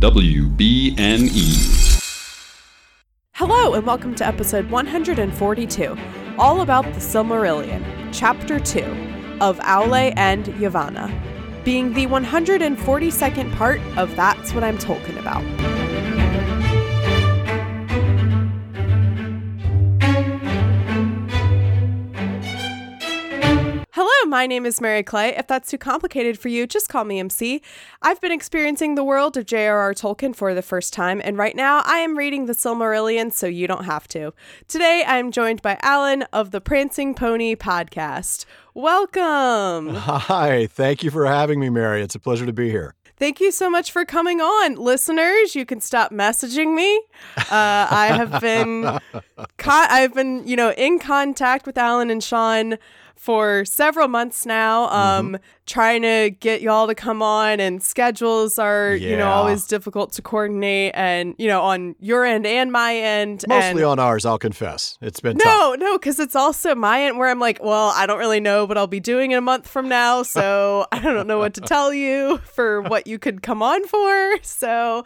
WBNE. Hello, and welcome to episode 142, all about the Silmarillion, Chapter 2 of Aule and Yavanna, being the 142nd part of That's What I'm Talking About. My name is Mary Clay. If that's too complicated for you, just call me MC. I've been experiencing the world of J.R.R. Tolkien for the first time, and right now I am reading The Silmarillion, so you don't have to. Today I am joined by Alan of the Prancing Pony podcast. Welcome. Hi, thank you for having me, Mary. It's a pleasure to be here. Thank you so much for coming on. Listeners, you can stop messaging me. Uh, I have been, con- I've been, you know, in contact with Alan and Sean for several months now, um, mm-hmm. trying to get y'all to come on, and schedules are, yeah. you know, always difficult to coordinate, and you know, on your end and my end. Mostly and on ours, I'll confess. It's been no, tough. no, because it's also my end where I'm like, well, I don't really know what I'll be doing in a month from now, so I don't know what to tell you for what you could come on for. So,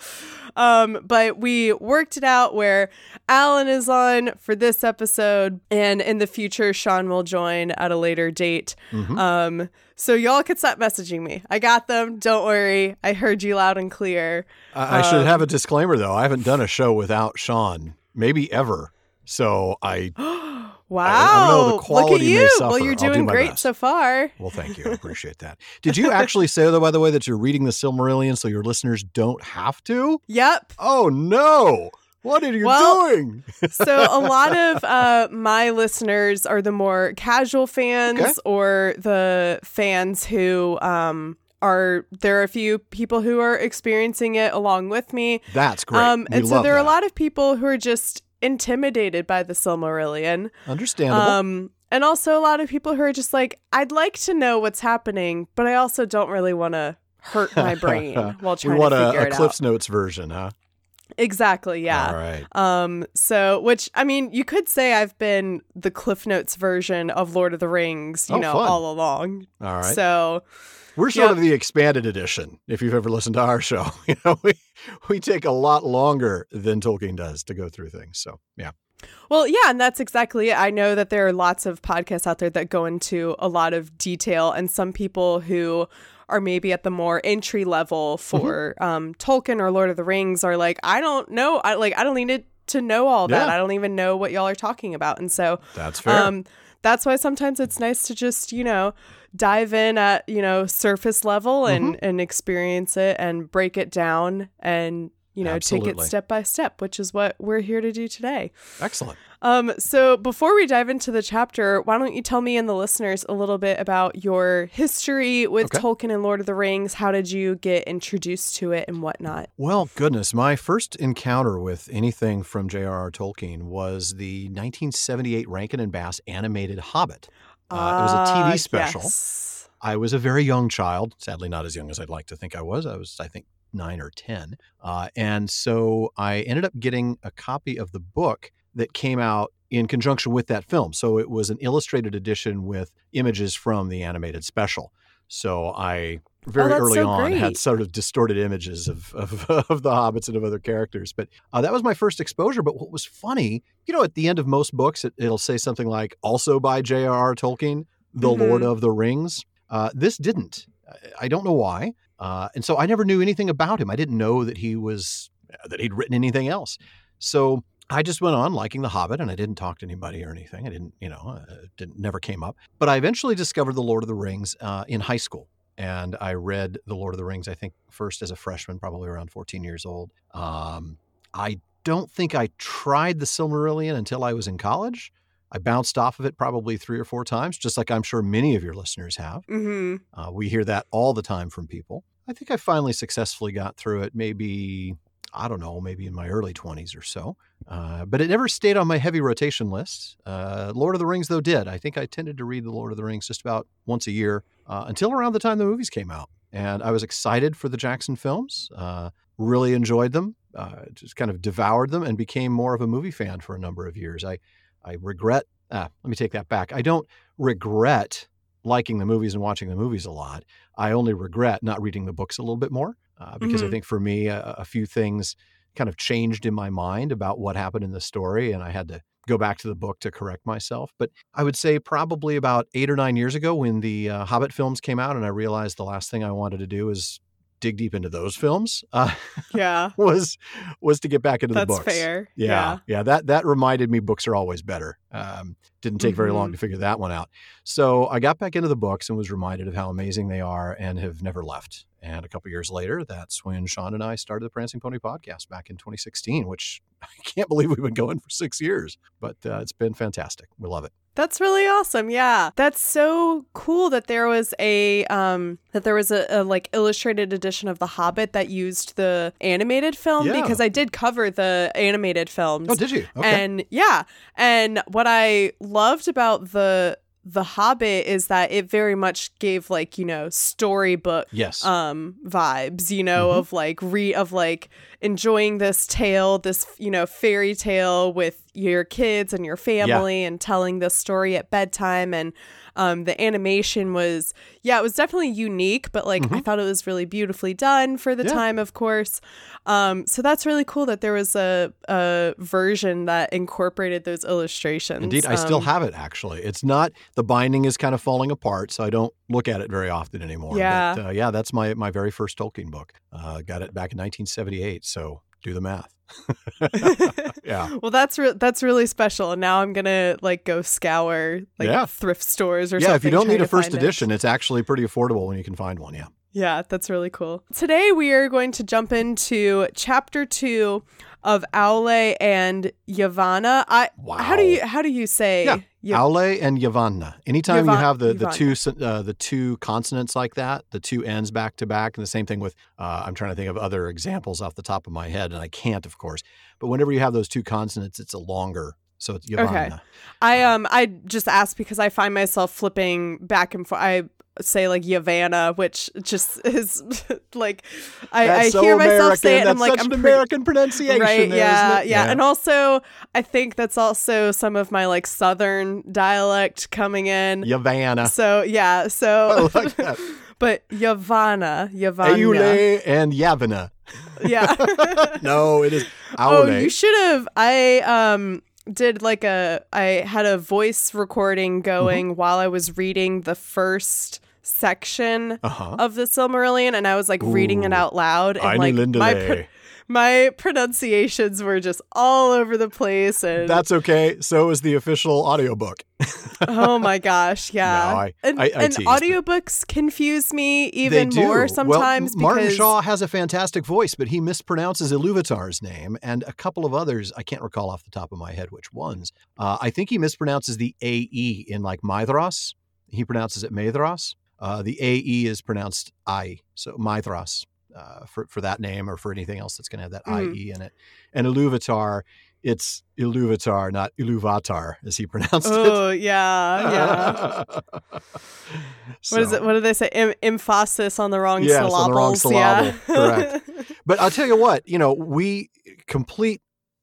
um, but we worked it out where Alan is on for this episode, and in the future, Sean will join at a later date. Mm-hmm. Um, so y'all could stop messaging me. I got them. Don't worry. I heard you loud and clear. I, I um, should have a disclaimer though. I haven't done a show without Sean, maybe ever. So I. Wow. I, I Look at you. Well, you're doing great best. so far. Well, thank you. I appreciate that. Did you actually say, though, by the way, that you're reading the Silmarillion so your listeners don't have to? Yep. Oh, no. What are you well, doing? so a lot of uh, my listeners are the more casual fans okay. or the fans who um, are there are a few people who are experiencing it along with me. That's great. Um, and so there that. are a lot of people who are just intimidated by the Silmarillion. Understandable. Um, and also a lot of people who are just like, I'd like to know what's happening, but I also don't really want to hurt my brain while trying we want to figure a, a Cliff's. Notes version, huh? Exactly, yeah. All right. Um so which I mean, you could say I've been the Cliff Notes version of Lord of the Rings, you oh, know, fun. all along. All right. So we're sort of the expanded edition if you've ever listened to our show. You know, we we take a lot longer than Tolkien does to go through things. So, yeah. Well, yeah, and that's exactly it. I know that there are lots of podcasts out there that go into a lot of detail, and some people who are maybe at the more entry level mm-hmm. for mm-hmm. um, Tolkien or Lord of the Rings are like, I don't know, I like I don't need to know all that. Yeah. I don't even know what y'all are talking about, and so that's fair. Um, that's why sometimes it's nice to just you know dive in at you know surface level and mm-hmm. and experience it and break it down and you know, Absolutely. take it step by step, which is what we're here to do today. Excellent. Um, so before we dive into the chapter, why don't you tell me and the listeners a little bit about your history with okay. Tolkien and Lord of the Rings? How did you get introduced to it and whatnot? Well, goodness, my first encounter with anything from J.R.R. Tolkien was the 1978 Rankin and Bass animated Hobbit. Uh, uh, it was a TV ah, special. Yes. I was a very young child, sadly not as young as I'd like to think I was. I was, I think, nine or 10. Uh, and so I ended up getting a copy of the book that came out in conjunction with that film. So it was an illustrated edition with images from the animated special. So I very oh, early so on great. had sort of distorted images of, of, of, the hobbits and of other characters. But uh, that was my first exposure. But what was funny, you know, at the end of most books, it, will say something like, also by J.R.R. Tolkien, The mm-hmm. Lord of the Rings. Uh, this didn't. I don't know why. Uh, and so I never knew anything about him. I didn't know that he was that he'd written anything else. So I just went on liking The Hobbit, and I didn't talk to anybody or anything. I didn't, you know, uh, didn't never came up. But I eventually discovered The Lord of the Rings uh, in high school, and I read The Lord of the Rings. I think first as a freshman, probably around 14 years old. Um, I don't think I tried the Silmarillion until I was in college. I bounced off of it probably three or four times, just like I'm sure many of your listeners have. Mm-hmm. Uh, we hear that all the time from people. I think I finally successfully got through it, maybe, I don't know, maybe in my early 20s or so. Uh, but it never stayed on my heavy rotation list. Uh, Lord of the Rings, though, did. I think I tended to read The Lord of the Rings just about once a year uh, until around the time the movies came out. And I was excited for the Jackson films, uh, really enjoyed them, uh, just kind of devoured them, and became more of a movie fan for a number of years. I I regret, ah, let me take that back. I don't regret liking the movies and watching the movies a lot. I only regret not reading the books a little bit more. uh, because I Mhm. think for me, a, a few things kind of changed in my mind about what happened in the story, and I had to go back to the book to correct myself. But I would say probably about eight or nine years ago when the uh, Hobbit films came out, and I realized the last thing I wanted to do is dig deep into those films. Uh, Yeah. was was to get back into the books. fair. Yeah, yeah, That that reminded me books are always better. Um, didn't take very long Mhm. to figure that one out. So I got back into the books and was reminded of how amazing they are and have never left. And a couple years later, that's when Sean and I started the Prancing Pony podcast back in 2016, which I can't believe we've been going for six years, but uh, it's been fantastic. We love it. That's really awesome. Yeah. That's so cool that there was a um that there was a, a like illustrated edition of The Hobbit that used the animated film Yeah. because I did cover the animated films. Oh, did you? Okay. And yeah, and what I loved about the the Hobbit is that it very much gave like, you know, storybook yes. um vibes you know Mhm. of like re of like enjoying this tale this you know fairy tale with your kids and your family and telling this story at bedtime and um the animation was yeah it was definitely unique but like i thought it was really beautifully done for the Mm-hmm. Yeah. time of course um so that's really cool that there was a a version that incorporated those illustrations Indeed, I still Um, have it actually. It's not the binding is kind of falling apart, so I don't look at it very often anymore. Yeah. but, uh, yeah. That's my my very first Tolkien book. Uh, got it back in 1978. So do the math. yeah. Well, that's re- that's really special, and now I'm gonna like go scour like Yeah. thrift stores or Yeah. something. Yeah, if you don't need a first find it. edition, it's actually pretty affordable when you can find one. Yeah. Yeah, that's really cool. Today we are going to jump into chapter two of Aule and Yavanna. I how do you how do you say Yeah. Ya- Aule and Yavanna. Anytime you have the, the two uh, the two consonants like that, the two ends back to back, and the same thing with uh, I'm trying to think of other examples off the top of my head, and I can't, of course. But whenever you have those two consonants, it's a longer. So it's Yavanna. I um I just asked because I find myself flipping back and forth. I say like Yavanna, which just is like I, I so hear myself say it and I'm like I'm pretty- American pronunciation. right there, yeah, it? yeah and also i think that's also some of my like southern dialect coming in Yavanna. so yeah so like but yavanna yavanna Aule and Yavanna. yeah No, it is oh you should have i um did like a i had a voice recording going Mm-hmm. while i was reading the first section uh-huh. of the Silmarillion, and I was like reading it out loud, and like my pro- my pronunciations were just all over the place and That's okay. So is the official audiobook. oh my gosh yeah No, I- and, I- I and audiobooks confuse me even more sometimes well, Martin because Shaw has a fantastic voice, but he mispronounces Iluvatar's name and a couple of others. I can't recall off the top of my head which ones. Uh, I think he mispronounces the AE in like Maedhros. He pronounces it Maithras. Uh, the AE is pronounced I, so Maedhros uh, for, for that name or for anything else that's going to have that Mhm. IE in it. And Iluvatar, it's Iluvatar, not Iluvatar, as he pronounced oh it. Oh, yeah yeah what is it what do they say Em- emphasis on the wrong Yes, on syllables the wrong syllable. yeah But I'll tell you what, you know, we complete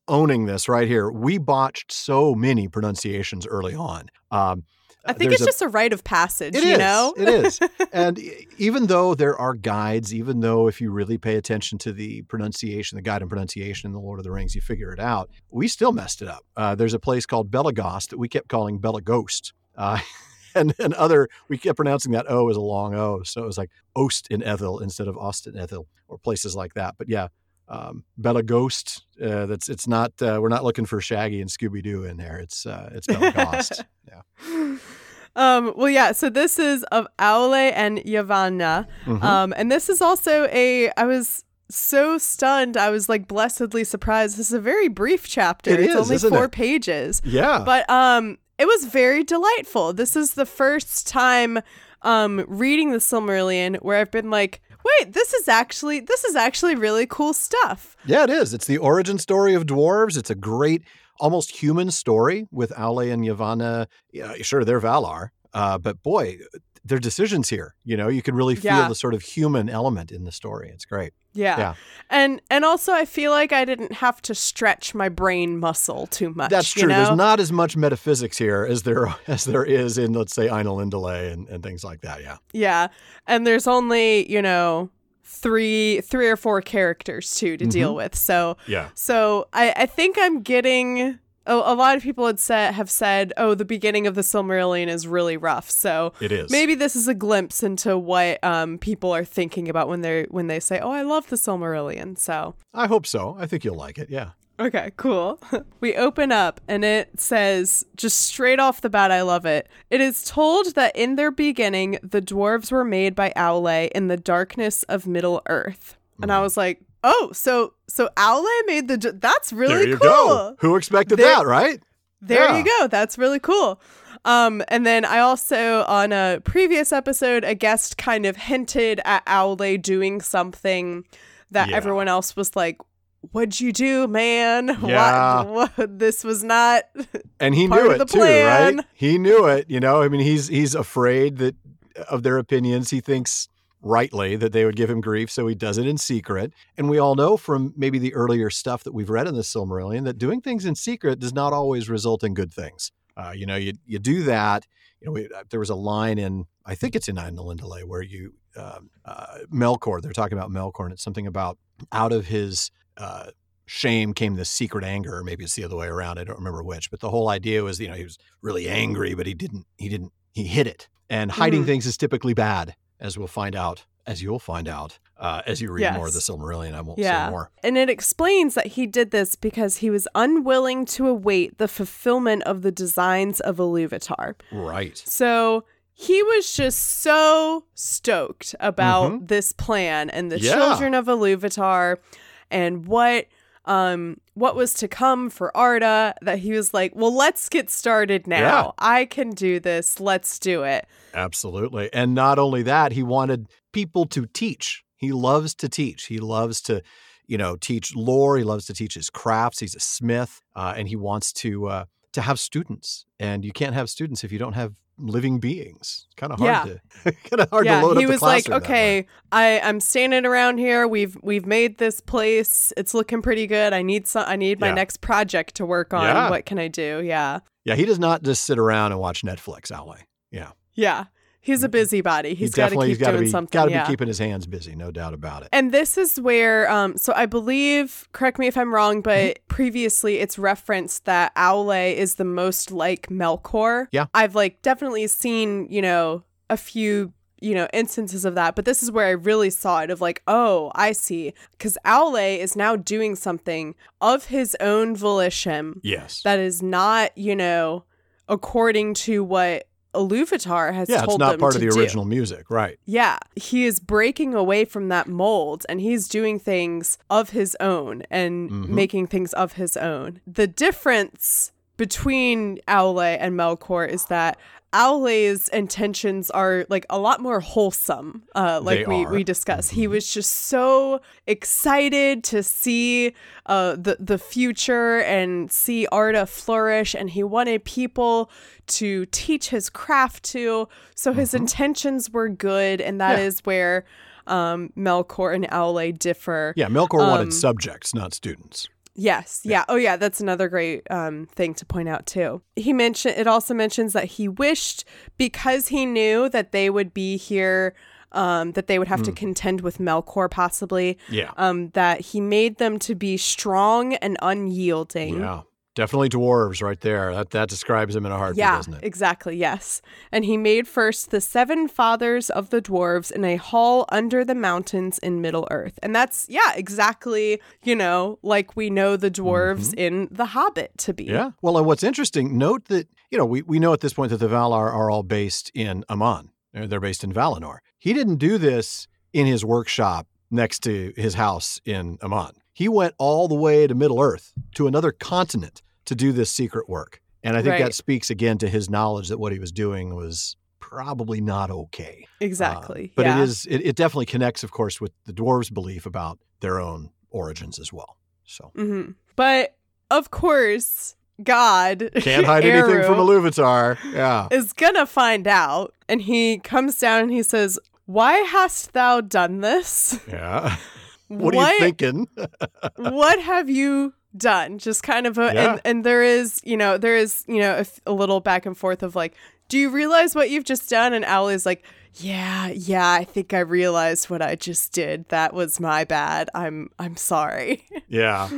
owning this right here. We botched so many pronunciations early on. Um, I think it's a- just a rite of passage It you is, know it is. and even though there are guides, even though if you really pay attention to the pronunciation, the guide and pronunciation in the Lord of the Rings, you figure it out. We still messed it up. Uh, there's a place called Belegost that we kept calling Belegost. Uh, and, and other, we kept pronouncing that O as a long O. So it was like Ost-in-Edhil instead of Ost-in-Edhil or places like that. But yeah, um, Belegost, uh, that's, it's not, uh, we're not looking for Shaggy and Scooby Doo in there. It's, uh, it's Belegost. yeah. Um, well, yeah. So this is of Aule and Yavanna, Mhm. um, and this is also a. I was so stunned. I was like blessedly surprised. This is a very brief chapter. It it's is, only isn't four it? pages, yeah. but um, it was very delightful. This is the first time um reading the Silmarillion where I've been like, wait, this is actually this is actually really cool stuff. Yeah, it is. It's the origin story of dwarves. It's a great, almost human story with Aule and Yavanna. Yeah, sure, they're Valar, uh, but boy, their decisions here. You know, you can really feel Yeah. the sort of human element in the story. It's great. Yeah. Yeah. And and also I feel like I didn't have to stretch my brain muscle too much. That's you true. know? There's not as much metaphysics here as there as there is in, let's say, Ainulindale and, and things like that. Yeah. Yeah. And there's only, you know, three three or four characters too to deal Mhm. with. So Yeah. so I, I think I'm getting a, a lot of people had said have said, oh, the beginning of the Silmarillion is really rough. So It is. maybe this is a glimpse into what um, people are thinking about when they when they say, oh, I love the Silmarillion. So I hope so. I think you'll like it. Yeah. Okay, cool. we open up and it says, just straight off the bat, I love it. It is told that in their beginning, the dwarves were made by Aule in the darkness of Middle Earth. And I Mm. was like, oh, so so Aule made the. d- That's really cool. go. Who expected There- that, right? There Yeah. you go. That's really cool. Um, and then I also, on a previous episode, a guest kind of hinted at Aule doing something that Yeah. everyone else was like, What'd you do, man? Yeah. What, what? This was not. And he knew it too, plan. right? He knew it. You know, I mean, he's he's afraid that of their opinions. He thinks rightly that they would give him grief, so he does it in secret. And we all know from maybe the earlier stuff that we've read in the Silmarillion that doing things in secret does not always result in good things. Uh, you know, you you do that. You know, we, uh, there was a line in I think it's in Ainulindale where you um, uh, Melkor. They're talking about Melkor, and it's something about out of his uh, shame came this secret anger, or maybe it's the other way around. I don't remember which, but the whole idea was, you know, he was really angry, but he didn't, he didn't, he hid it. And hiding Mhm. things is typically bad, as we'll find out, as you'll find out uh, as you read more of the Yes. Silmarillion. I won't Yeah. say more. And it explains that he did this because he was unwilling to await the fulfillment of the designs of Iluvatar. Right. So he was just so stoked about this plan and the Mm-hmm. Yeah. children of Iluvatar and what um what was to come for Arda that he was like, "Well, let's get started now. Yeah. I can do this. Let's do it." Absolutely. And not only that, he wanted people to teach. He loves to teach. He loves to, you know, teach lore. He loves to teach his crafts. He's a smith, uh, and he wants to uh, to have students. And you can't have students if you don't have living beings. It's kind of hard to kind of hard yeah, to load he up the was like, classroom that way. "Okay, I I'm standing around here. We've we've made this place. It's looking pretty good. I need some I need my Yeah. next project to work on. Yeah. What can I do?" Yeah. Yeah, he does not just sit around and watch Netflix, Aule. Yeah, Yeah. He's a busybody. He's he got to keep he's got to doing be something. got to yeah. be keeping his hands busy, no doubt about it. and this is where, um, so I believe, correct me if I'm wrong, but Mm-hmm. previously it's referenced that Aule is the most like Melkor. Yeah. I've like definitely seen, you know, a few, you know, instances of that, but this is where I really saw it of like, oh, I see. Because Aule is now doing something of his own volition yes, that is not, you know, according to what Iluvatar has yeah, it's told not part of the do. original music, right? Yeah, he is breaking away from that mold and he's doing things of his own and Mhm. making things of his own. The difference between Aule and Melkor is that Aule's intentions are like a lot more wholesome, uh, like we, we discussed. He was just so excited to see uh, the the future and see Arda flourish, and he wanted people to teach his craft to. So his intentions were good, and that is Mm-hmm. Yeah. where um, Melkor and Aule differ. Yeah, Melkor Um, wanted subjects, not students. Yes. Yeah. Oh, yeah. That's another great um, thing to point out too. He mentioned it also mentions that he wished because he knew that they would be here, um, that they would have to contend with Melkor possibly. Yeah, Um, that he made them to be strong and unyielding. yeah, definitely dwarves right there. That that describes him in a heartbeat, Yeah, doesn't it? exactly. Yes. And he made first the seven fathers of the dwarves in a hall under the mountains in Middle Earth. And that's, yeah, exactly, you know, like we know the dwarves in The Hobbit to be. Mm-hmm. Yeah. Well, and what's interesting, note that, you know, we, we know at this point that the Valar are all based in Aman. They're based in Valinor. He didn't do this in his workshop next to his house in Aman. He went all the way to Middle Earth, to another continent, to do this secret work. And I think Right. that speaks again to his knowledge that what he was doing was probably not okay. Uh, Exactly. but yeah. it is it, it definitely connects, of course, with the dwarves' belief about their own origins as well. So hmm But of course, God can't hide anything from Eru, Iluvatar. Yeah. is gonna find out, and he comes down and he says, "Why hast thou done this? Yeah. What are you thinking? what have you done. Just kind of a Yeah. and and there is you know there is you know a little back and forth of like, do you realize what you've just done? And Aule's like, yeah, yeah, I think I realized what I just did. That was my bad. I'm I'm sorry. Yeah.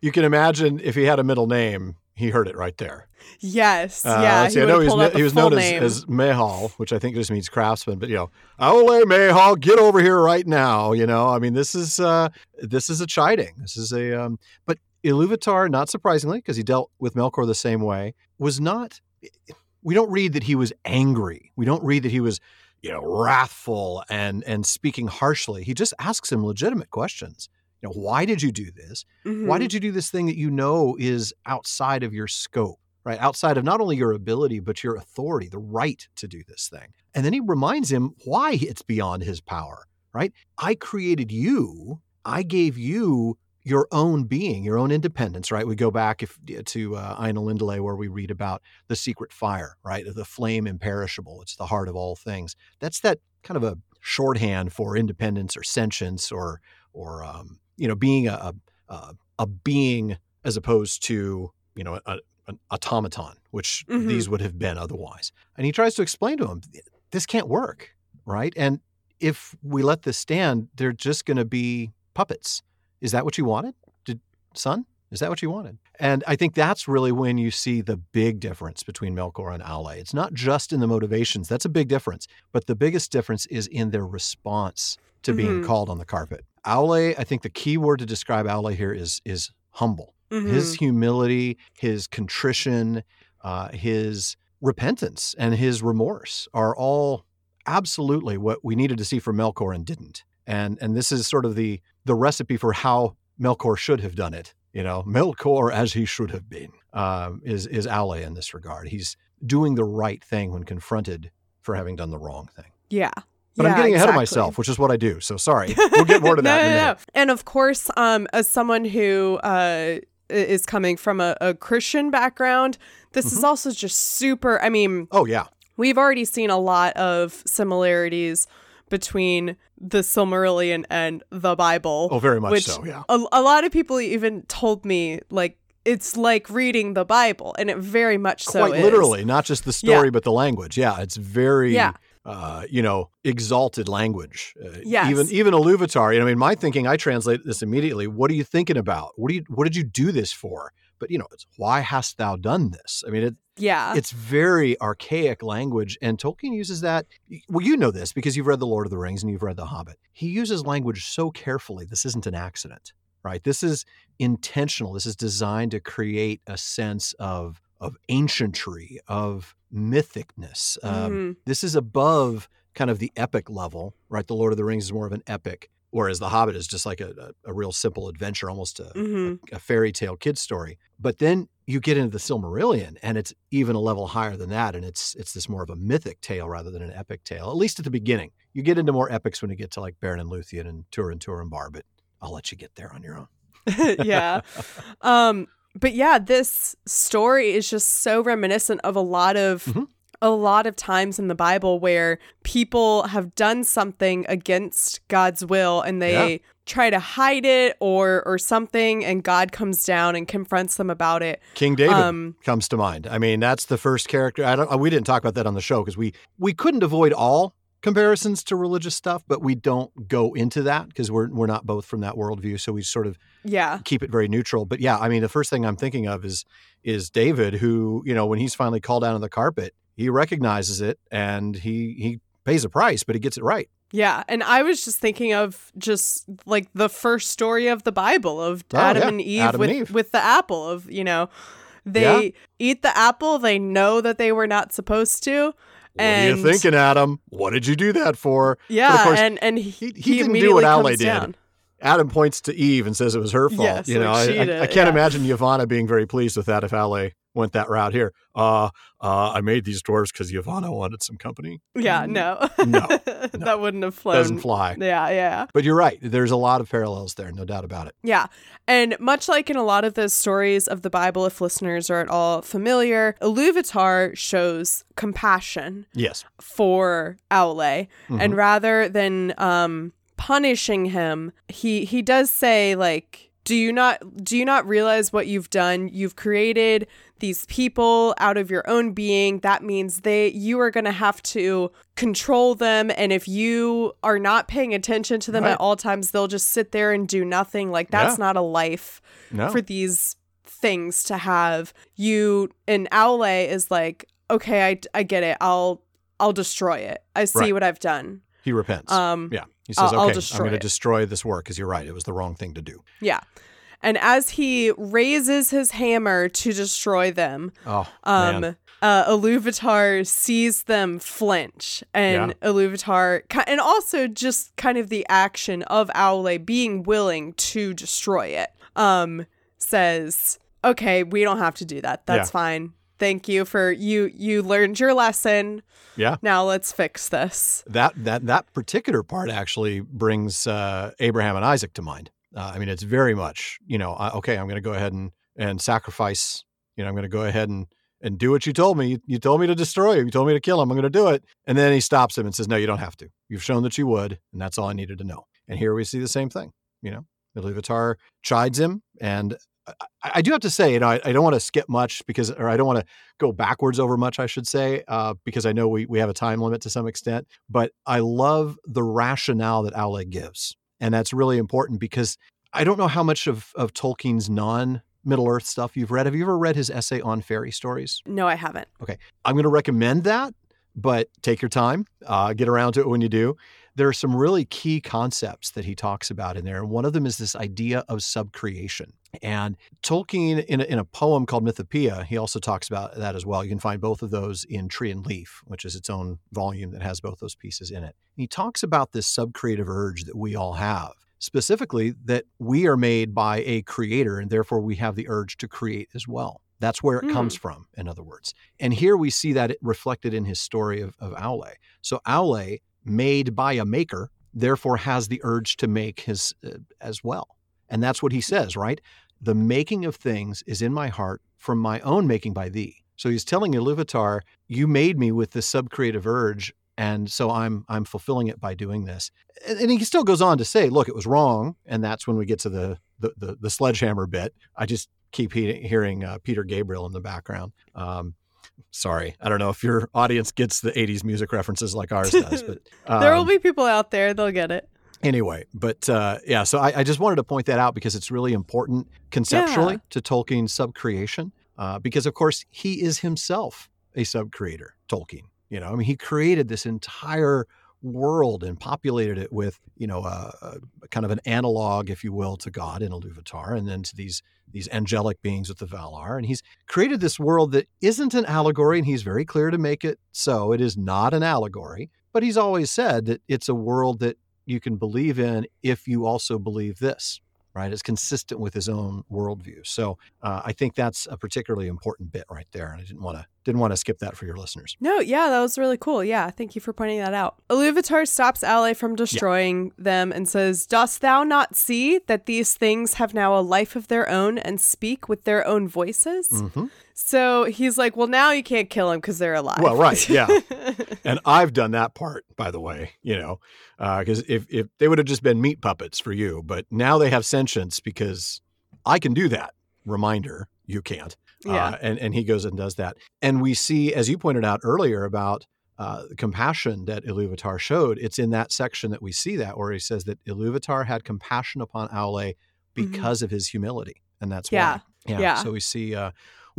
You can imagine if he had a middle name, he heard it right there. yes, Uh, yeah. see, he I know would've he was, kn- he was known as, name. as Mahal, which I think just means craftsman, but you know, Aule Mahal, get over here right now. You know, I mean, this is uh, this is a chiding. This is a um, but Iluvatar, not surprisingly, because he dealt with Melkor the same way, was not. We don't read that he was angry. We don't read that he was, you know, wrathful and and speaking harshly. He just asks him legitimate questions. You know, why did you do this? Why Mhm. did you do this thing that you know is outside of your scope, right? Outside of not only your ability, but your authority, the right to do this thing. And then he reminds him why it's beyond his power, right? I created you. I gave you your own being, your own independence, right? We go back if, to uh, Ainulindale where we read about the secret fire, right? The flame imperishable. It's the heart of all things. That's that kind of a shorthand for independence or sentience or, or um, you know, being a, a, a being as opposed to, you know, a, an automaton, which Mhm. these would have been otherwise. And he tries to explain to him, this can't work, right? And if we let this stand, they're just going to be puppets. Is that what you wanted? Did son? Is that what you wanted? And I think that's really when you see the big difference between Melkor and Aule. It's not just in the motivations. That's a big difference. But the biggest difference is in their response to being Mhm. called on the carpet. Aule, I think the key word to describe Aule here is is humble. His Mhm. humility, his contrition, uh, his repentance, and his remorse are all absolutely what we needed to see from Melkor and didn't. And and this is sort of the the recipe for how Melkor should have done it. You know, Melkor as he should have been um, is is Aule in this regard. He's doing the right thing when confronted for having done the wrong thing. yeah. But I'm getting ahead of myself, which is what I do. So sorry. We'll get more to that no, in a no, minute. no. And of course, um, as someone who uh, is coming from a, a Christian background, this Mm-hmm. is also just super. I mean, Oh yeah. we've already seen a lot of similarities between the Silmarillion and the Bible. Oh, very much so. Yeah. a, a lot of people even told me like it's like reading the Bible, and it very much so Quite is. literally, not just the Yeah. story, but the language. Yeah, it's very, Yeah. Uh, you know, exalted language. Uh, Yes. Even even Iluvatar. You know, I mean, my thinking, I translate this immediately. What are you thinking about? What do you? What did you do this for? But you know, it's why hast thou done this? I mean, it, Yeah. it's very archaic language, and Tolkien uses that. Well, you know this because you've read The Lord of the Rings and you've read The Hobbit. He uses language so carefully. This isn't an accident, right? This is intentional. This is designed to create a sense of of ancientry, of mythicness. Um, Mhm. This is above kind of the epic level, right? The Lord of the Rings is more of an epic, whereas The Hobbit is just like a, a, a real simple adventure, almost a, Mhm. a fairy tale kid story. But then you get into the Silmarillion, and it's even a level higher than that, and it's it's this more of a mythic tale rather than an epic tale. At least at the beginning, you get into more epics when you get to like Beren and Luthien and Turin Turambar. But I'll let you get there on your own. yeah. Um, but yeah, this story is just so reminiscent of a lot of Mhm. a lot of times in the Bible where people have done something against God's will and they Yeah. try to hide it or or something and God comes down and confronts them about it. King David Um, comes to mind. I mean, that's the first character. I don't. We didn't talk about that on the show because we we couldn't avoid all comparisons to religious stuff, but we don't go into that because we're we're not both from that worldview. So we sort of Yeah. keep it very neutral. But yeah, I mean, the first thing I'm thinking of is is David, who you know, when he's finally called down on the carpet, he recognizes it and he he pays a price, but he gets it right. Yeah, and I was just thinking of just like the first story of the Bible of Oh, Adam yeah. and Eve Adam with and Eve. with the apple of, you know, they eat the apple, they know that they were not supposed to. What are you thinking, Adam? What did you do that for? Yeah, course, and and he, he- he didn't do what comes did. down. Adam points to Eve and says it was her fault. Yes, you know, like I, I- I can't yeah. imagine Yavanna being very pleased with that if Aule went that route here. Uh, uh, I made these dwarves because Yavanna wanted some company. Yeah, Mm, no, no, that wouldn't have flown. Doesn't fly. Yeah, yeah. But you're right. There's a lot of parallels there, no doubt about it. Yeah. And much like in a lot of the stories of the Bible, if listeners are at all familiar, Iluvatar shows compassion Yes. for Aule. Mhm. And rather than um, punishing him, he, he does say, like, do you not do you not realize what you've done? You've created these people out of your own being. That means they you are going to have to control them and if you are not paying attention to them Right. at all times, they'll just sit there and do nothing. Like that's Yeah. not a life No. for these things to have. You and Aule is like, "Okay, I I get it. I'll I'll destroy it. I see Right. what I've done." he repents. Um yeah. He says, I'll- I'll okay, I'm going to destroy this work because you're right. It was the wrong thing to do. Yeah. And as he raises his hammer to destroy them, Oh, um, man. uh, Iluvatar sees them flinch, and Iluvatar, and also just kind of the action of Aule being willing to destroy it, um, says, "Okay, we don't have to do that. That's Yeah. fine. Thank you for you. You learned your lesson. Yeah. Now let's fix this." That that that particular part actually brings uh, Abraham and Isaac to mind. Uh, I mean, it's very much you know, uh, okay, I'm going to go ahead and and sacrifice. You know, I'm going to go ahead and and do what you told me. You, you told me to destroy him. You told me to kill him. I'm going to do it. And then he stops him and says, "No, you don't have to. You've shown that you would, and that's all I needed to know." And here we see the same thing. You know, Iluvatar chides him, and I, I do have to say, you know, I, I don't want to skip much because, or I don't want to go backwards over much, I should say, uh, because I know we we have a time limit to some extent. But I love the rationale that Aule gives, and that's really important because I don't know how much of of Tolkien's non Middle Earth stuff you've read. Have you ever read his essay on fairy stories? No, I haven't. Okay. I'm going to recommend that, but take your time. Uh, get around to it when you do. There are some really key concepts that he talks about in there. And one of them is this idea of subcreation. And Tolkien, in a, in a poem called Mythopoeia, he also talks about that as well. You can find both of those in Tree and Leaf, which is its own volume that has both those pieces in it. He talks about this subcreative urge that we all have. Specifically, that we are made by a creator and therefore we have the urge to create as well. That's where it Mm. comes from, in other words. And here we see that reflected in his story of, of Aule. So Aule, made by a maker, therefore has the urge to make his uh, as well. And that's what he says, right? The making of things is in my heart from my own making by thee. So he's telling Iluvatar, you made me with this subcreative urge, and so I'm I'm fulfilling it by doing this. And, he still goes on to say, look, it was wrong, and that's when we get to the the the, the sledgehammer bit. I just keep he- hearing uh, Peter Gabriel in the background. Um, sorry, I don't know if your audience gets the '80s music references like ours does, but there will um, be people out there; they'll get it. Anyway but uh, yeah so I, I just wanted to point that out because it's really important conceptually Yeah. to tolkien's subcreation uh, because of course he is himself a subcreator tolkien you know i mean he created this entire world and populated it with you know a, a kind of an analog if you will to god in Iluvatar and then to these these angelic beings with the valar and he's created this world that isn't an allegory and he's very clear to make it so it is not an allegory but he's always said that it's a world that you can believe in if you also believe this right it's consistent with his own worldview so uh, i think that's a particularly important bit right there and i didn't want to didn't want to skip that for your listeners No, yeah, that was really cool. Yeah, thank you for pointing that out. Iluvatar stops Aule from destroying them and says, Dost thou not see that these things have now a life of their own and speak with their own voices? mm-hmm. So he's like, Well, now you can't kill him because they're alive. Well, right, yeah. and i've done that part by the way you know because if, if they would have just been meat puppets for you but now they have sentience because i can do that reminder you can't yeah. Uh, and, and he goes and does that. And we see, as you pointed out earlier about uh, the compassion that Iluvatar showed, it's in that section that we see that where he says that Iluvatar had compassion upon Aule because of his humility. And that's Mm-hmm. Yeah. why. Yeah. Yeah. So we see uh,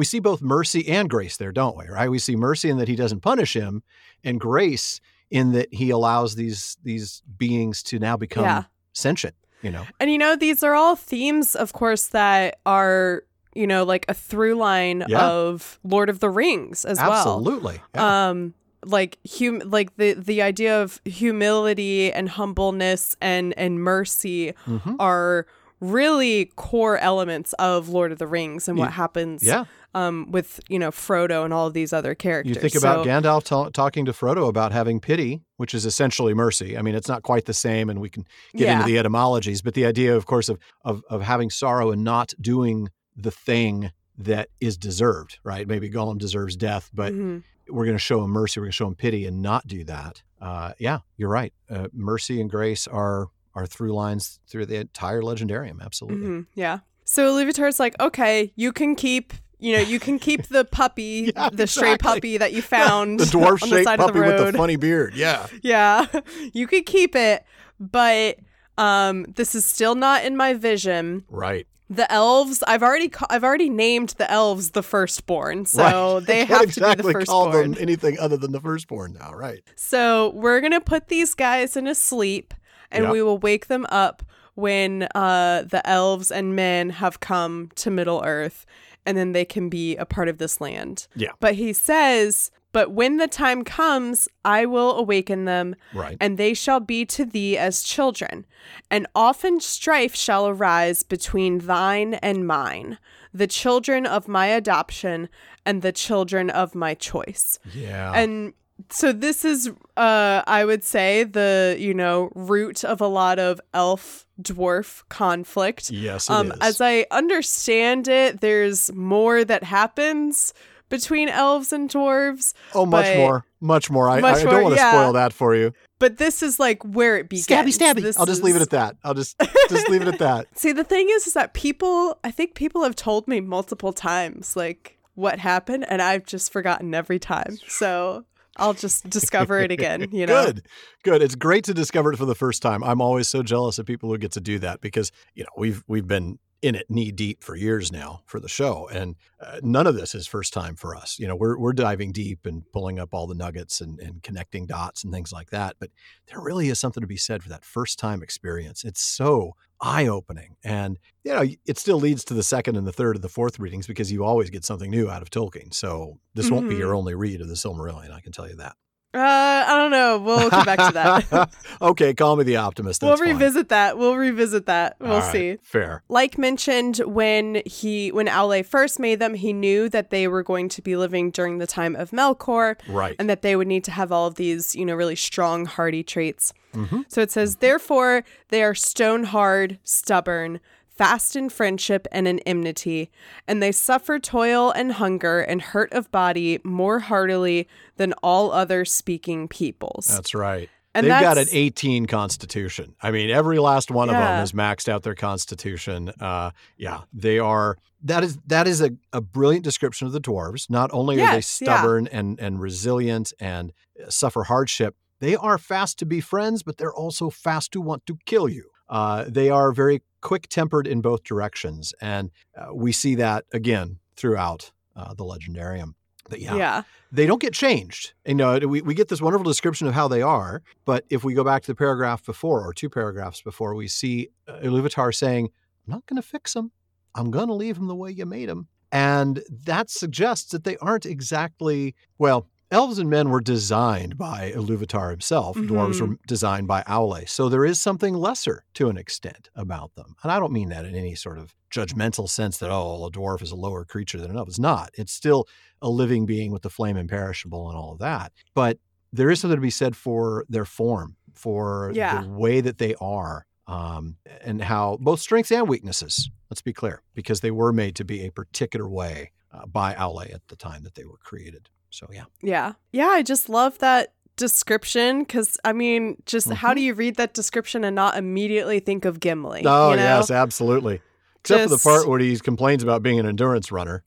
we see both mercy and grace there, don't we? Right? We see mercy in that he doesn't punish him, and grace in that he allows these these beings to now become Yeah. sentient. You know, And you know, these are all themes, of course, that are, you know, like a through line Yeah. of Lord of the Rings as well. absolutely. Yeah. um like hum like the the idea of humility and humbleness and and mercy Mhm. are really core elements of Lord of the Rings and what You- happens yeah. um with you know Frodo and all of these other characters. You think about So- Gandalf ta- talking to Frodo about having pity, which is essentially mercy. I mean, it's not quite the same, and we can get Yeah. into the etymologies, but the idea, of course, of, of of having sorrow and not doing the thing that is deserved, right? Maybe Gollum deserves death, but Mhm. we're going to show him mercy. We're going to show him pity and not do that. Uh, yeah, you're right. Uh, mercy and grace are are through lines through the entire legendarium. Absolutely. Mhm, Yeah. So Iluvatar's like, okay, you can keep, you know, you can keep the puppy, Yeah, the stray exactly. puppy that you found The dwarf shaped puppy the with the funny beard. Yeah. yeah, you could keep it, but um, this is still not in my vision. Right. The elves, I've already, ca- I've already named the elves the firstborn, so right. they have can't to be the exactly call firstborn. them anything other than the firstborn now. Right. So we're gonna put these guys in a sleep, and Yeah. we will wake them up when uh, the elves and men have come to Middle Earth, and then they can be a part of this land. Yeah. But he says, "But when the time comes, I will awaken them, Right. and they shall be to thee as children. And often strife shall arise between thine and mine, the children of my adoption and the children of my choice." yeah. and so this is uh i would say the you know root of a lot of elf dwarf conflict yes, it um is. as i understand it there's more that happens between elves and dwarves oh, much more. Much more. I, Much I more, don't want to yeah. spoil that for you. but this is like where it begins Stabby, stabby. This I'll just leave it at that. I'll just just leave it at that. see the thing is is that people i think people have told me multiple times like what happened and i've just forgotten every time so i'll just discover it again you know Good, good. It's great to discover it for the first time. I'm always so jealous of people who get to do that because you know we've we've been in it knee deep for years now for the show, and uh, none of this is first time for us. You know, we're we're diving deep and pulling up all the nuggets and and connecting dots and things like that. But there really is something to be said for that first time experience. It's so eye opening, and you know it still leads to the second and the third and the fourth readings because you always get something new out of Tolkien. So this won't be your only read of the Silmarillion. I can tell you that. Uh, I don't know. We'll come back to that. okay, call me the optimist. we'll That's fine. revisit that. We'll revisit that. We'll right, see. Fair. Like mentioned, when he when Aule first made them, he knew that they were going to be living during the time of Melkor, Right. and that they would need to have all of these, you know, really strong, hardy traits. Mhm. So it says, therefore, they are stone hard, stubborn, fast in friendship and in enmity, and they suffer toil and hunger and hurt of body more heartily than all other speaking peoples. That's right. And They've got an 18 constitution. I mean, every last one of them has maxed out their constitution. Uh, yeah, they are. That is that is a, a brilliant description of the dwarves. Not only are they Yes, yeah. stubborn and and resilient and suffer hardship, they are fast to be friends, but they're also fast to want to kill you. Uh, they are very quick tempered in both directions, and uh, we see that again throughout uh, the legendarium. But yeah, yeah. they don't get changed. You know, we, we get this wonderful description of how they are, but if we go back to the paragraph before or two paragraphs before, we see uh, Iluvatar saying, I'm not going to fix them. I'm going to leave them the way you made them. And that suggests that they aren't exactly, well, elves and men were designed by Iluvatar himself. Dwarves Mhm. were designed by Aule. So there is something lesser to an extent about them. And I don't mean that in any sort of judgmental sense that, oh, a dwarf is a lower creature than an elf. It's not. It's still a living being with the flame imperishable and all of that. But there is something to be said for their form, for Yeah. the way that they are, um, and how both strengths and weaknesses, let's be clear, because they were made to be a particular way uh, by Aule at the time that they were created. So, yeah. Yeah. Yeah, I just love that description because I mean, just how Mhm. do you read that description and not immediately think of Gimli? Oh, you know? yes, absolutely. Except for the part where he complains about being an endurance runner.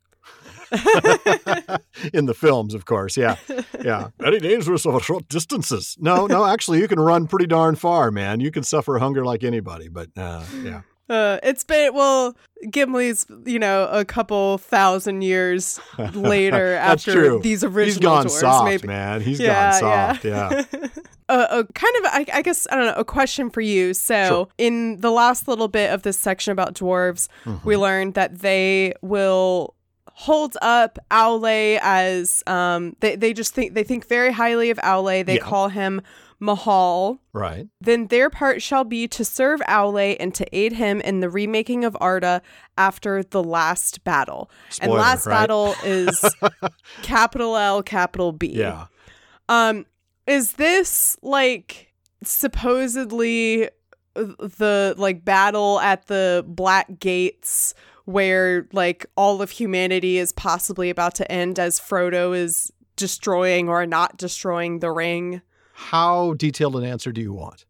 in the films, of course. Yeah. Yeah. Very dangerous over short distances. No, no, actually, you can run pretty darn far, man. You can suffer hunger like anybody, but uh, yeah. Uh, it's been well, Gimli's you know a couple thousand years later after true. these original He's gone dwarves, soft, maybe. man. He's yeah, gone soft. Yeah. yeah. a, a kind of, I, I guess, I don't know, a question for you. So, Sure. in the last little bit of this section about dwarves, Mhm. we learned that they will hold up Aule as um they, they just think they think very highly of Aule. They Yeah. call him Mahal. Right. Then their part shall be to serve Aule and to aid him in the remaking of Arda after the last battle. and last right? battle is capital L, capital B. Yeah. Um, is this like supposedly the like battle at the Black Gates where like all of humanity is possibly about to end as Frodo is destroying or not destroying the ring? How detailed an answer do you want?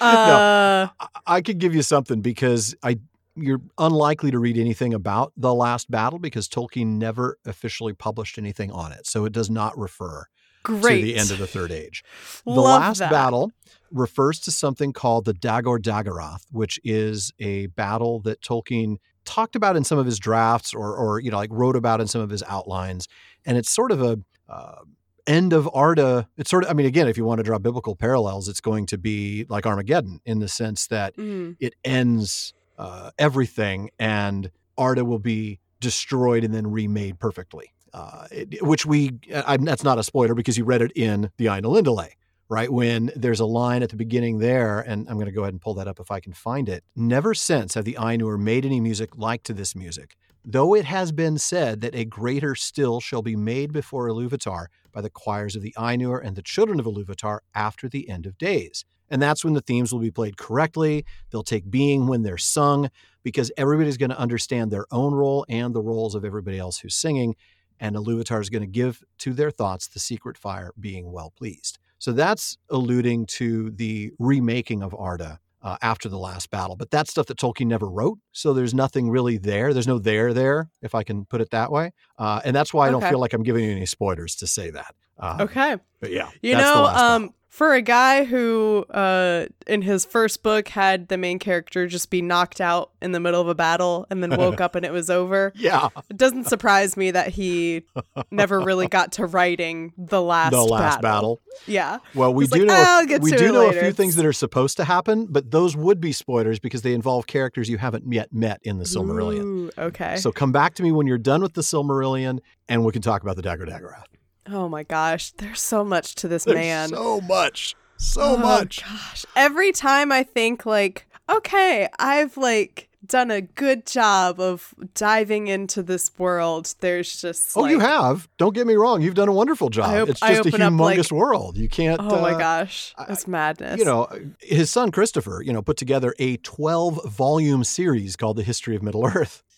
Uh, I, I could give you something because I you're unlikely to read anything about the last battle because Tolkien never officially published anything on it. So it does not refer great. to the end of the Third Age. The Love last that. battle refers to something called the Dagor Dagorath, which is a battle that Tolkien talked about in some of his drafts or, or you know, like wrote about in some of his outlines. And it's sort of a uh, end of Arda. It's sort of, I mean, again, if you want to draw biblical parallels, it's going to be like Armageddon in the sense that Mm. it ends uh, everything and Arda will be destroyed and then remade perfectly. Uh, it, which we, I, that's not a spoiler because you read it in the Ainulindale, right? When there's a line at the beginning there, and I'm going to go ahead and pull that up if I can find it. Never since have the Ainur made any music like to this music, though it has been said that a greater still shall be made before Iluvatar by the choirs of the Ainur and the children of Iluvatar after the end of days. And that's when the themes will be played correctly. They'll take being when they're sung because everybody's going to understand their own role and the roles of everybody else who's singing. And Iluvatar is going to give to their thoughts the secret fire being well pleased. So that's alluding to the remaking of Arda uh, after the last battle. But that's stuff that Tolkien never wrote. So there's nothing really there. There's no there there, if I can put it that way. Uh, and that's why I don't feel like I'm giving you any spoilers to say that. Uh, Okay. But yeah. You know, um, for a guy who, uh, in his first book had the main character just be knocked out in the middle of a battle and then woke up and it was over, yeah. it doesn't surprise me that he never really got to writing the last the last battle. battle. Yeah. Well, we He's do like, know "Ah, we do know later." a few things that are supposed to happen, but those would be spoilers because they involve characters you haven't yet met in the Silmarillion. Ooh, okay. So come back to me when you're done with the Silmarillion, and we can talk about the Dagor Dagorath. Oh my gosh, there's so much to this There's man. so much, so oh much. gosh. Every time I think like, okay, I've like done a good job of diving into this world. There's just Oh, like, you have. Don't get me wrong. You've done a wonderful job. Op- it's just a up, like- humongous world. You can't. Oh my uh, gosh, it's madness. You know, his son Christopher, you know, put together a 12 volume series called The History of Middle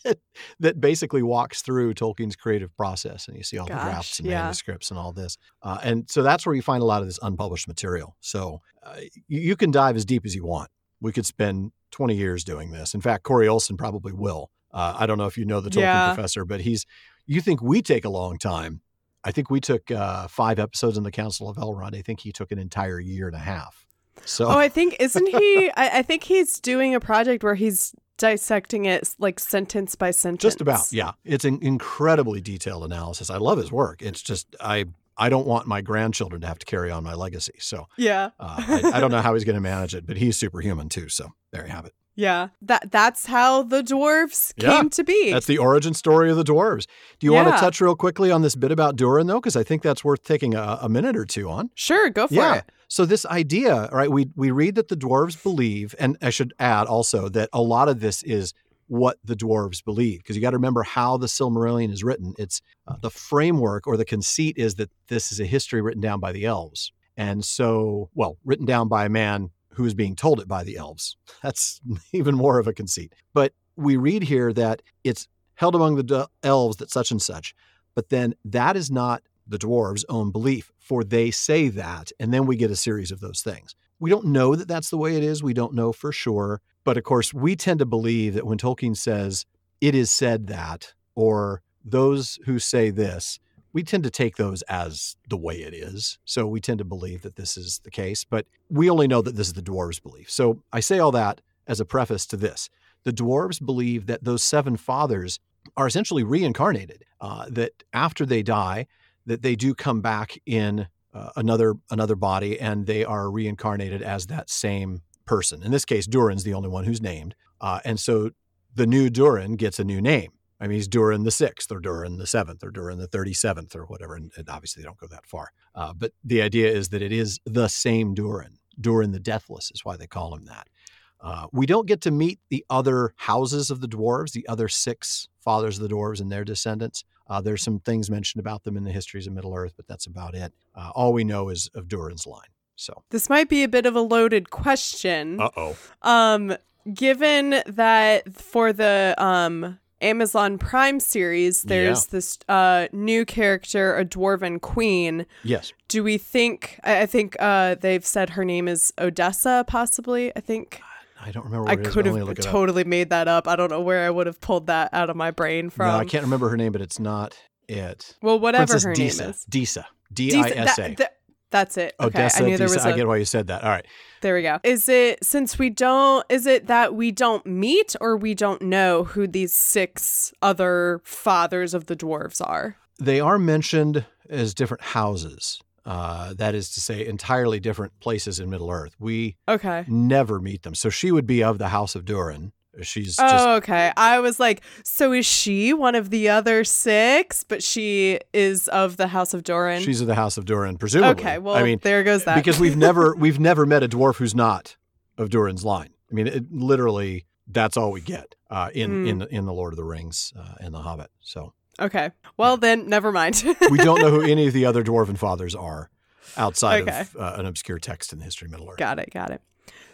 Earth that basically walks through Tolkien's creative process. And you see all the drafts and yeah. manuscripts and all this. Uh, and so that's where you find a lot of this unpublished material. So uh, you, you can dive as deep as you want. We could spend 20 years doing this. In fact, Corey Olsen probably will. Uh, I don't know if you know the Tolkien Yeah. professor, but he's, you think we take a long time. I think we took uh, five episodes in the Council of Elrond. I think he took an entire year and a half. So oh, I think isn't he? I, I think he's doing a project where he's dissecting it like sentence by sentence. just about, yeah. It's an incredibly detailed analysis. I love his work. It's just I I don't want my grandchildren to have to carry on my legacy. So Yeah. uh, I, I don't know how he's going to manage it, but he's superhuman too. So there you have it. Yeah. That that's how the dwarves Yeah, came to be. That's the origin story of the dwarves. Do you want to touch real quickly on this bit about Durin though? Because I think that's worth taking a, a minute or two on. sure, go for it. yeah. it. So this idea, right? We we read that the dwarves believe, and I should add also that a lot of this is what the dwarves believe, because you got to remember how the Silmarillion is written. It's uh, the framework or the conceit is that this is a history written down by the elves, and so well written down by a man who is being told it by the elves. That's even more of a conceit. But we read here that it's held among the elves that such and such, but then that is not the dwarves' own belief, for they say that, and then we get a series of those things. We don't know that that's the way it is. We don't know for sure. But of course, we tend to believe that when Tolkien says, it is said that, or those who say this, we tend to take those as the way it is. So we tend to believe that this is the case, but we only know that this is the dwarves' belief. So I say all that as a preface to this. The dwarves believe that those seven fathers are essentially reincarnated, uh, that after they die, that they do come back in uh, another another body and they are reincarnated as that same person. In this case, Durin's the only one who's named, uh, and so the new Durin gets a new name. I mean, he's Durin the sixth, or Durin the seventh, or Durin the thirty-seventh, or whatever. And, and obviously, they don't go that far. Uh, but the idea is that it is the same Durin. Durin the Deathless is why they call him that. Uh, we don't get to meet the other houses of the dwarves, the other six fathers of the dwarves and their descendants. Uh, there's some things mentioned about them in the histories of Middle Earth, but that's about it. Uh, all we know is of Durin's line. So, This might be a bit of a loaded question. uh oh. Um, given that for the um Amazon Prime series, there's this uh, new character, a dwarven queen. Yes. Do we think? I, I think uh, they've said her name is Odessa, possibly. I think I don't remember. What I could have look it up. totally made that up. I don't know where I would have pulled that out of my brain from. No, I can't remember her name, but it's not it. Well, whatever Princess her Disa. name is. Disa. D Disa- I S A. that- that's it. Okay, Odessa. I knew there was a. I get why you said that. All right. There we go. Is it since we don't? Is it that we don't meet, or we don't know who these six other fathers of the dwarves are? They are mentioned as different houses. Uh, that is to say, entirely different places in Middle Earth. We Okay. never meet them. So she would be of the House of Durin. She's just Oh, okay. I was like, so is she one of the other six? But she is of the House of Durin. she's of the House of Durin, presumably. okay. Well, I mean, there goes that. because we've never we've never met a dwarf who's not of Durin's line. I mean, it, literally, that's all we get uh, in Mm. in in the Lord of the Rings uh, and the Hobbit. So okay. Well, then never mind. we don't know who any of the other dwarven fathers are outside Okay. of uh, an obscure text in the history of Middle Earth. got it. Got it.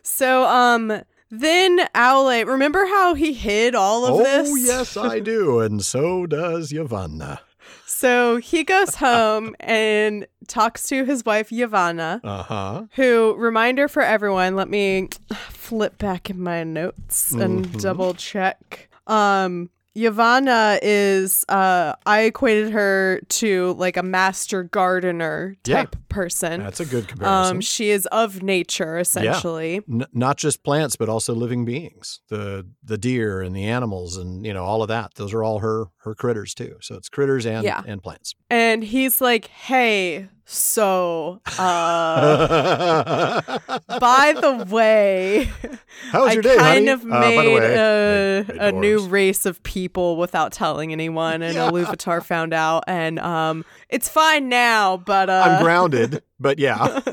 So, um, then Owlette, remember how he hid all of oh this? Oh, yes, I do, and so does Yavanna. So he goes home and talks to his wife Yavanna, Uh huh. who reminder for everyone. Let me flip back in my notes and Mhm. double check. Um, Yavanna is uh, I equated her to like a master gardener Yeah. type person. That's a good comparison. Um, she is of nature essentially. N- not just plants, but also living beings. The the deer and the animals, and you know all of that. Those are all her her critters too. So it's critters and Yeah. and plants. And he's like, "Hey, so uh, by the way." How was I your day, kind honey? of Uh, made way, a, a new race of people without telling anyone, and Yeah. Iluvatar found out, and um, it's fine now. But uh, I'm grounded, but yeah.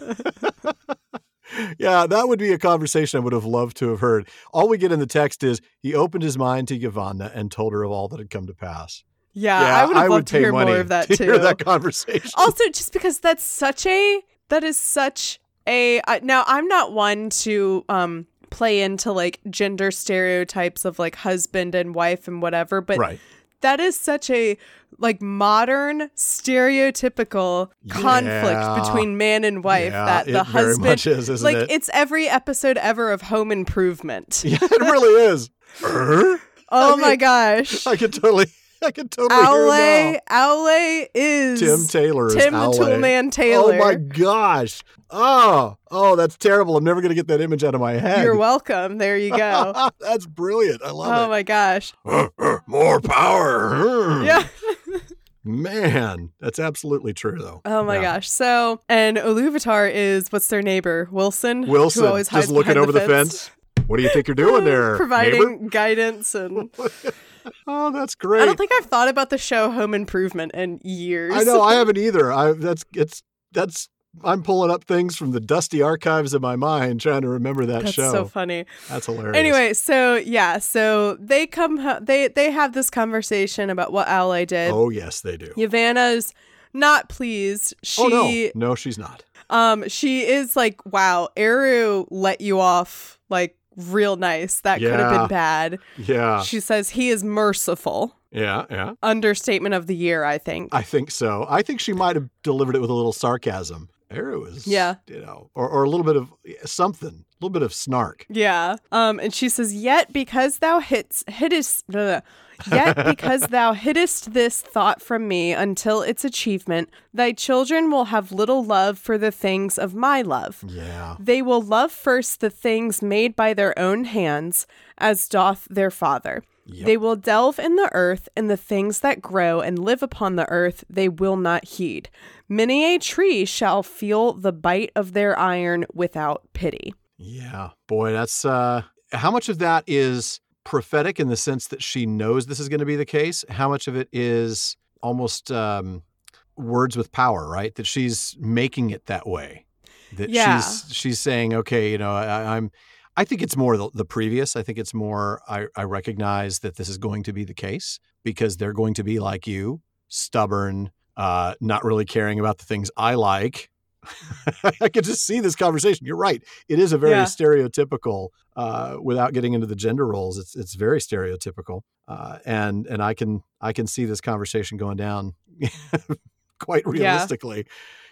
yeah, that would be a conversation I would have loved to have heard. All we get in the text is he opened his mind to Yavanna and told her of all that had come to pass. Yeah, yeah, I would have loved to hear more of that to too. hear that conversation. also, just because that's such a that is such a uh, now I'm not one to um play into like gender stereotypes of like husband and wife and whatever, but right. that is such a like modern stereotypical conflict between man and wife yeah, that the husband is, isn't like it? it's every episode ever of home improvement yeah, it really is. Er? oh I my gosh I could totally, I could totally hear Aule Aule is. Tim Taylor is Tim the. Toolman oh Taylor Oh my gosh. Oh, oh, that's terrible. I'm never going to get that image out of my head. you're welcome there you go that's brilliant. I love oh it. Oh my gosh More power. Hmm. yeah Man, that's absolutely true, though. oh my Yeah. gosh so and Iluvatar is what's their neighbor Wilson Wilson, who always hides just looking behind over the fence. What do you think you're doing there? providing neighbor? guidance and Oh, that's great. I don't think I've thought about the show Home Improvement in years. I know I haven't either. I that's it's that's I'm pulling up things from the dusty archives of my mind trying to remember that That's show. so funny. That's hilarious. Anyway, so yeah, so they come, they they have this conversation about what Aule did. Oh yes, they do. Yavanna's not pleased. She, oh no, no, she's not. um, she is like, wow, Eru let you off like real nice. That could have been bad. Yeah, She says he is merciful. yeah, yeah. Understatement of the year, I think. I think so. I think she might have delivered it with a little sarcasm. Eru was. Yeah. you know, or, or a little bit of something, a little bit of snark. Yeah. Um, and she says, Yet because thou hits hittest blah, yet because thou hiddest this thought from me until its achievement, thy children will have little love for the things of my love. Yeah, They will love first the things made by their own hands, as doth their father. Yep. They will delve in the earth, and the things that grow and live upon the earth they will not heed. Many a tree shall feel the bite of their iron without pity. yeah. Boy, that's uh, how much of that is prophetic in the sense that she knows this is going to be the case. How much of it is almost um, words with power, right? That she's making it that way. That Yeah. she's she's saying, okay, you know, I, I'm. I think it's more the, the previous. I think it's more. I, I recognize that this is going to be the case because they're going to be like you, stubborn, uh, not really caring about the things I like, I could just see this conversation. You're right. It is a very Yeah. stereotypical. Uh, without getting into the gender roles, it's it's very stereotypical, uh, and and I can I can see this conversation going down quite realistically.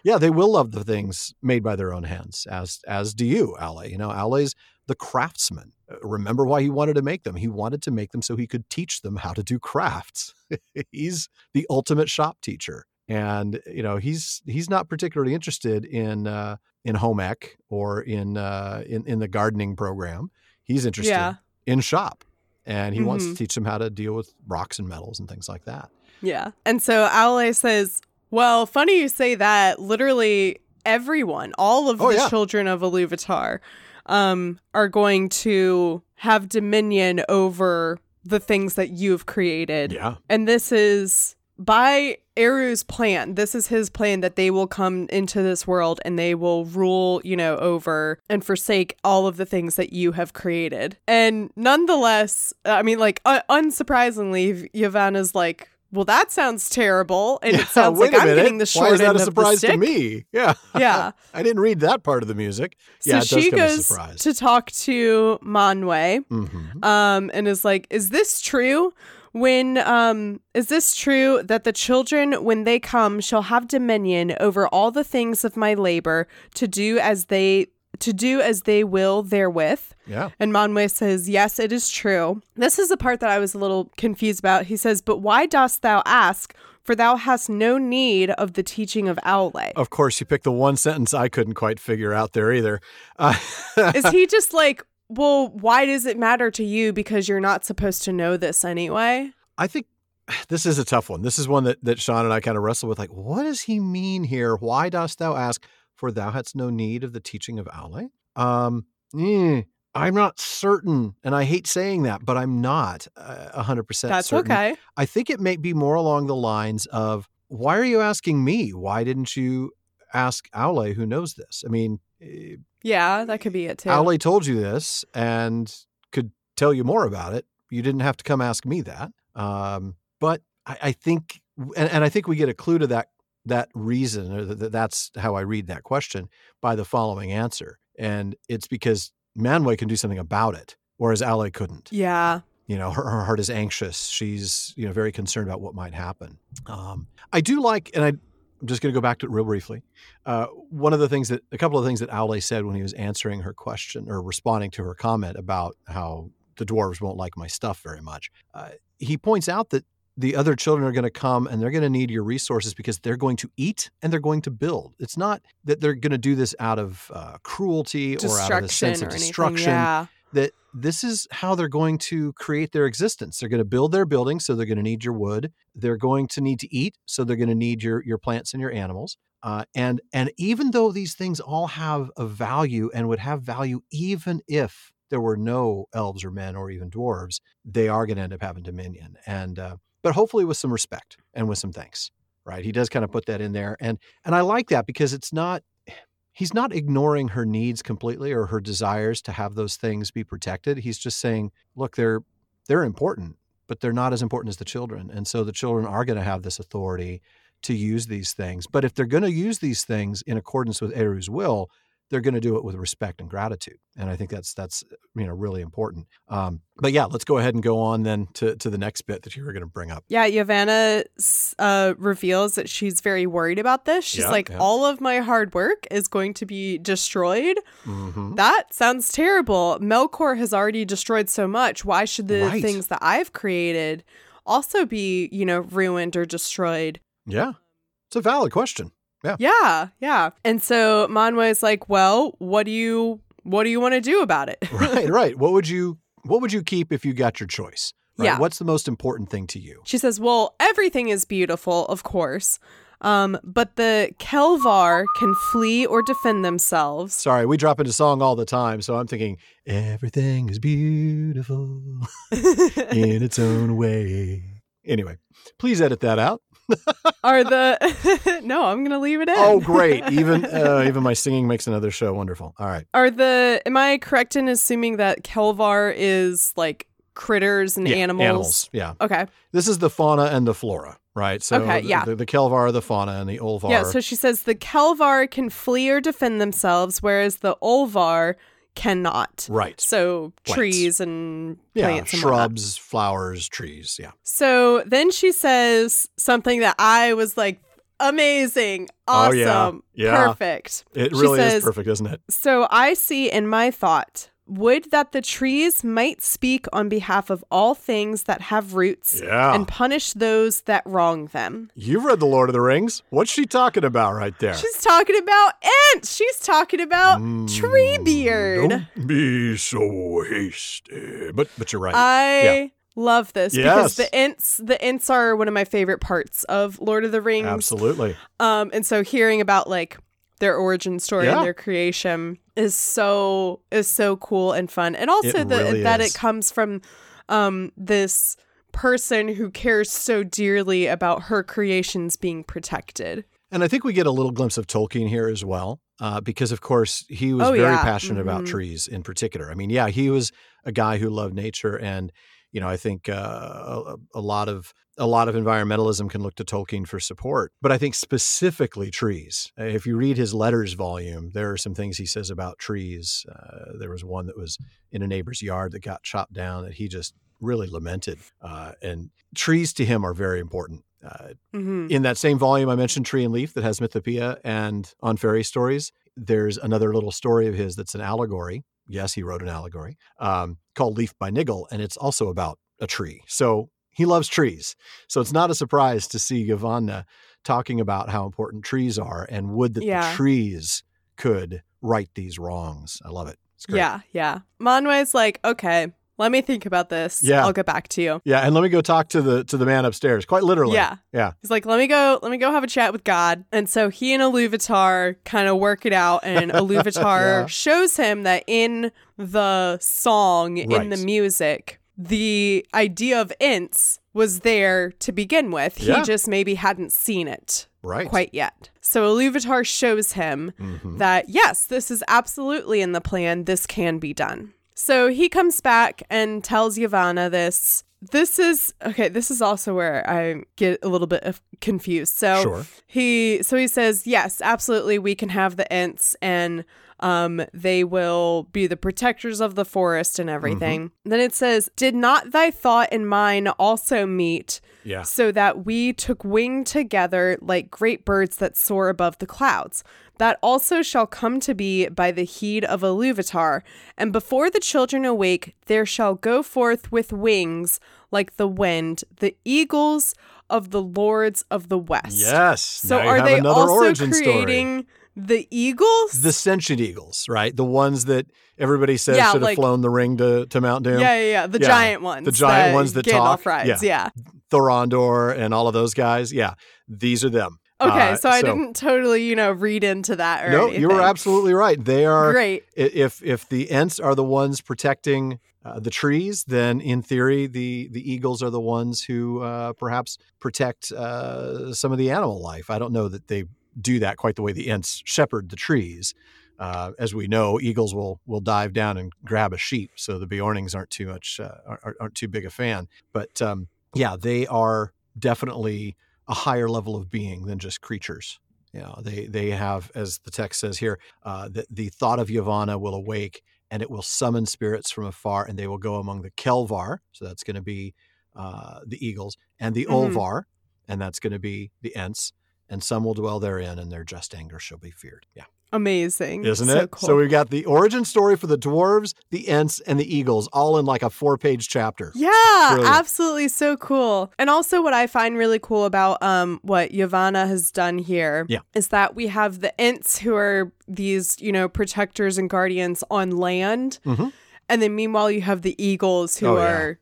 Yeah. they will love the things made by their own hands, as as do you, Aule. You know, Aule's the craftsman. Remember why he wanted to make them? He wanted to make them so he could teach them how to do crafts. He's the ultimate shop teacher and you know he's he's not particularly interested in uh, in home ec or in uh, in in the gardening program. He's interested Yeah. in shop, and he wants to Mhm. teach them how to deal with rocks and metals and things like that. Yeah. And so Aule says, Well, funny you say that. Literally everyone, all of Oh, the yeah. children of Iluvatar, um, are going to have dominion over the things that you've created. Yeah, And this is by Eru's plan. This is his plan that they will come into this world and they will rule, you know, over and forsake all of the things that you have created. And nonetheless, I mean, like, uh, unsurprisingly, Yavanna's like, well, that sounds terrible. And yeah. it sounds like I'm minute. getting the short Why is that a surprise to me? Yeah, Yeah. I didn't read that part of the music. So yeah, she goes to talk to Manwë. Mhm. um, and is like, "Is this true? When um, is this true that the children, when they come, shall have dominion over all the things of my labor to do as they to do as they will therewith?" Yeah, And Manwë says, "Yes, it is true." This is the part that I was a little confused about. He says, "But why dost thou ask? For thou hast no need of the teaching of Aule." of course you picked the one sentence I couldn't quite figure out there either. Uh, is he just like? Well, why does it matter to you? Because you're not supposed to know this anyway. I think this is a tough one. This is one that, that Sean and I kind of wrestle with. Like, what does he mean here? Why dost thou ask? For thou hadst no need of the teaching of Aule? Um, eh, I'm not certain. And I hate saying that, but I'm not uh, a 100% That's certain. okay. I think it may be more along the lines of, why are you asking me? Why didn't you ask Aule who knows this? I mean, Yeah, that could be it too. Aule told you this and could tell you more about it. You didn't have to come ask me that. Um, but I, I think, and, and I think we get a clue to that that reason, or that that's how I read that question by the following answer, and it's because Manwë can do something about it, whereas Aule couldn't. yeah. You know, her, her heart is anxious. She's you know very concerned about what might happen. Um, I do like, and I, I'm just going to go back to it real briefly. Uh, one of the things that a couple of things that Aule said when he was answering her question or responding to her comment about how the dwarves won't like my stuff very much. Uh, he points out that the other children are going to come and they're going to need your resources because they're going to eat and they're going to build. It's not that they're going to do this out of uh, cruelty or out of a Destruction sense of destruction Yeah. That this is how they're going to create their existence. They're going to build their buildings, so they're going to need your wood. They're going to need to eat, so they're going to need your your plants and your animals. Uh, and and even though these things all have a value and would have value even if there were no elves or men or even dwarves, they are going to end up having dominion. And uh, but hopefully with some respect and with some thanks. Right? He does kind of put that in there, and and I like that because it's not he's not ignoring her needs completely or her desires to have those things be protected. He's just saying, look, they're they're important, but they're not as important as the children. And so the children are going to have this authority to use these things. But if they're going to use these things in accordance with Eru's will, they're going to do it with respect and gratitude. And I think that's that's you know really important. Um, but yeah, let's go ahead and go on then to to the next bit that you were going to bring up. Yeah, Yavanna uh, reveals that she's very worried about this. She's Yeah, like, yeah. all of my hard work is going to be destroyed. Mm-hmm. That sounds terrible. Melkor has already destroyed so much. Why should the Right. things that I've created also be, you know, ruined or destroyed? Yeah, it's a valid question. Yeah, yeah. Yeah. And so Manwë is like, well, what do you what do you want to do about it? right, right. What would you what would you keep if you got your choice? Right? Yeah. What's the most important thing to you? She says, Well, everything is beautiful, of course. Um, but the Kelvar can flee or defend themselves. Sorry, we drop into song all the time, so I'm thinking everything is beautiful in its own way. Anyway, please edit that out. Are the no, I'm gonna leave it in. Oh, great! Even uh, even my singing makes another show wonderful. All right. Are the am I correct in assuming that Kelvar is like critters and Yeah, animals. Animals. Yeah. Okay. This is the fauna and the flora, right? So Okay, the, yeah. the, the Kelvar are the fauna and the Olvar. Yeah, so she says the Kelvar can flee or defend themselves, whereas the Olvar cannot. right. So Plants. trees and Yeah, plants and whatnot. shrubs, flowers, trees. Yeah. So then she says something that I was like, amazing, Oh, awesome, yeah. Yeah. perfect. It She really says- is perfect, isn't it? So I see in my thought, would that the trees might speak on behalf of all things that have roots Yeah. and punish those that wrong them. You've read The Lord of the Rings. What's she talking about right there? She's talking about Ents. She's talking about Mm, Treebeard. Don't be so hasty. But but you're right. I love this because the Ents the Ents are one of my favorite parts of Lord of the Rings. Absolutely. Um and so hearing about like their origin story Yeah. and their creation is so is so cool and fun. And also It the really that is. it comes from um this person who cares so dearly about her creations being protected. And I think we get a little glimpse of Tolkien here as well, uh, because of course he was Oh, very yeah. passionate about Mhm. trees in particular. I mean, yeah, he was a guy who loved nature, and you know, I think uh, a, a lot of a lot of environmentalism can look to Tolkien for support. But I think specifically trees. Uh, If you read his letters volume, there are some things he says about trees. Uh, there was one that was in a neighbor's yard that got chopped down that he just really lamented. Uh, and trees to him are very important. Uh, Mhm. in that same volume, I mentioned Tree and Leaf that has Mythopoeia and on fairy stories. There's another little story of his that's an allegory. Yes, he wrote an allegory um, called Leaf by Niggle, and it's also about a tree. So he loves trees. So it's not a surprise to see Yavanna uh, talking about how important trees are and would that Yeah. the trees could right these wrongs. I love it. It's great. Yeah, yeah. Manwe's like, okay, let me think about this. Yeah. I'll get back to you. Yeah, and let me go talk to the to the man upstairs. Quite literally. Yeah. Yeah. He's like, let me go, let me go have a chat with God. And so he and Iluvatar kind of work it out, and Iluvatar Yeah. shows him that in the song, in the music, the idea of Ents was there to begin with. Yeah. He just maybe hadn't seen it Right. quite yet. So Iluvatar shows him Mhm. that yes, this is absolutely in the plan. This can be done. So he comes back and tells Yavanna this. This is okay. This is also where I get a little bit of confused. So Sure. he so he says yes, absolutely. We can have the Ents." and um they will be the protectors of the forest and everything. Then it says, "Did not thy thought and mine also meet?" Yeah. so that we took wing together like great birds that soar above the clouds. That also shall come to be by the heed of Iluvatar, and before the children awake, there shall go forth with wings like the wind the eagles of the lords of the west. Yes. So are they also creating story. The eagles? the sentient eagles, right? The ones that everybody says Yeah, should have like- flown the ring to, to Mount Doom. yeah, yeah, yeah, the Yeah, giant ones. the giant ones that Gandalf talk. rides. Yeah. Thorondor and all of those guys. Yeah, these are them. Okay, Uh, so I didn't totally, you know, read into that or No, anything. you were absolutely right. They are. great. If if the Ents are the ones protecting uh, the trees, then in theory the the eagles are the ones who uh, perhaps protect uh, some of the animal life. I don't know that they do that quite the way the Ents shepherd the trees. Uh, as we know, eagles will will dive down and grab a sheep, so the Beornings aren't too much uh, aren't, aren't too big a fan. But um, yeah, they are definitely a higher level of being than just creatures. You know, they they have, as the text says here, uh, that the thought of Yavanna will awake, and it will summon spirits from afar, and they will go among the Kelvar. So that's going to be uh, the eagles, and the Mhm. Olvar, and that's going to be the Ents, and some will dwell therein, and their just anger shall be feared. Yeah, Amazing. isn't so it? Cool. So we've got the origin story for the dwarves, the Ents, and the eagles, all in like a four-page chapter. yeah, Brilliant. absolutely so cool. And also what I find really cool about um what Yavanna has done here Yeah. is that we have the Ents who are these, you know, protectors and guardians on land. Mhm. And then meanwhile you have the eagles who Oh, yeah.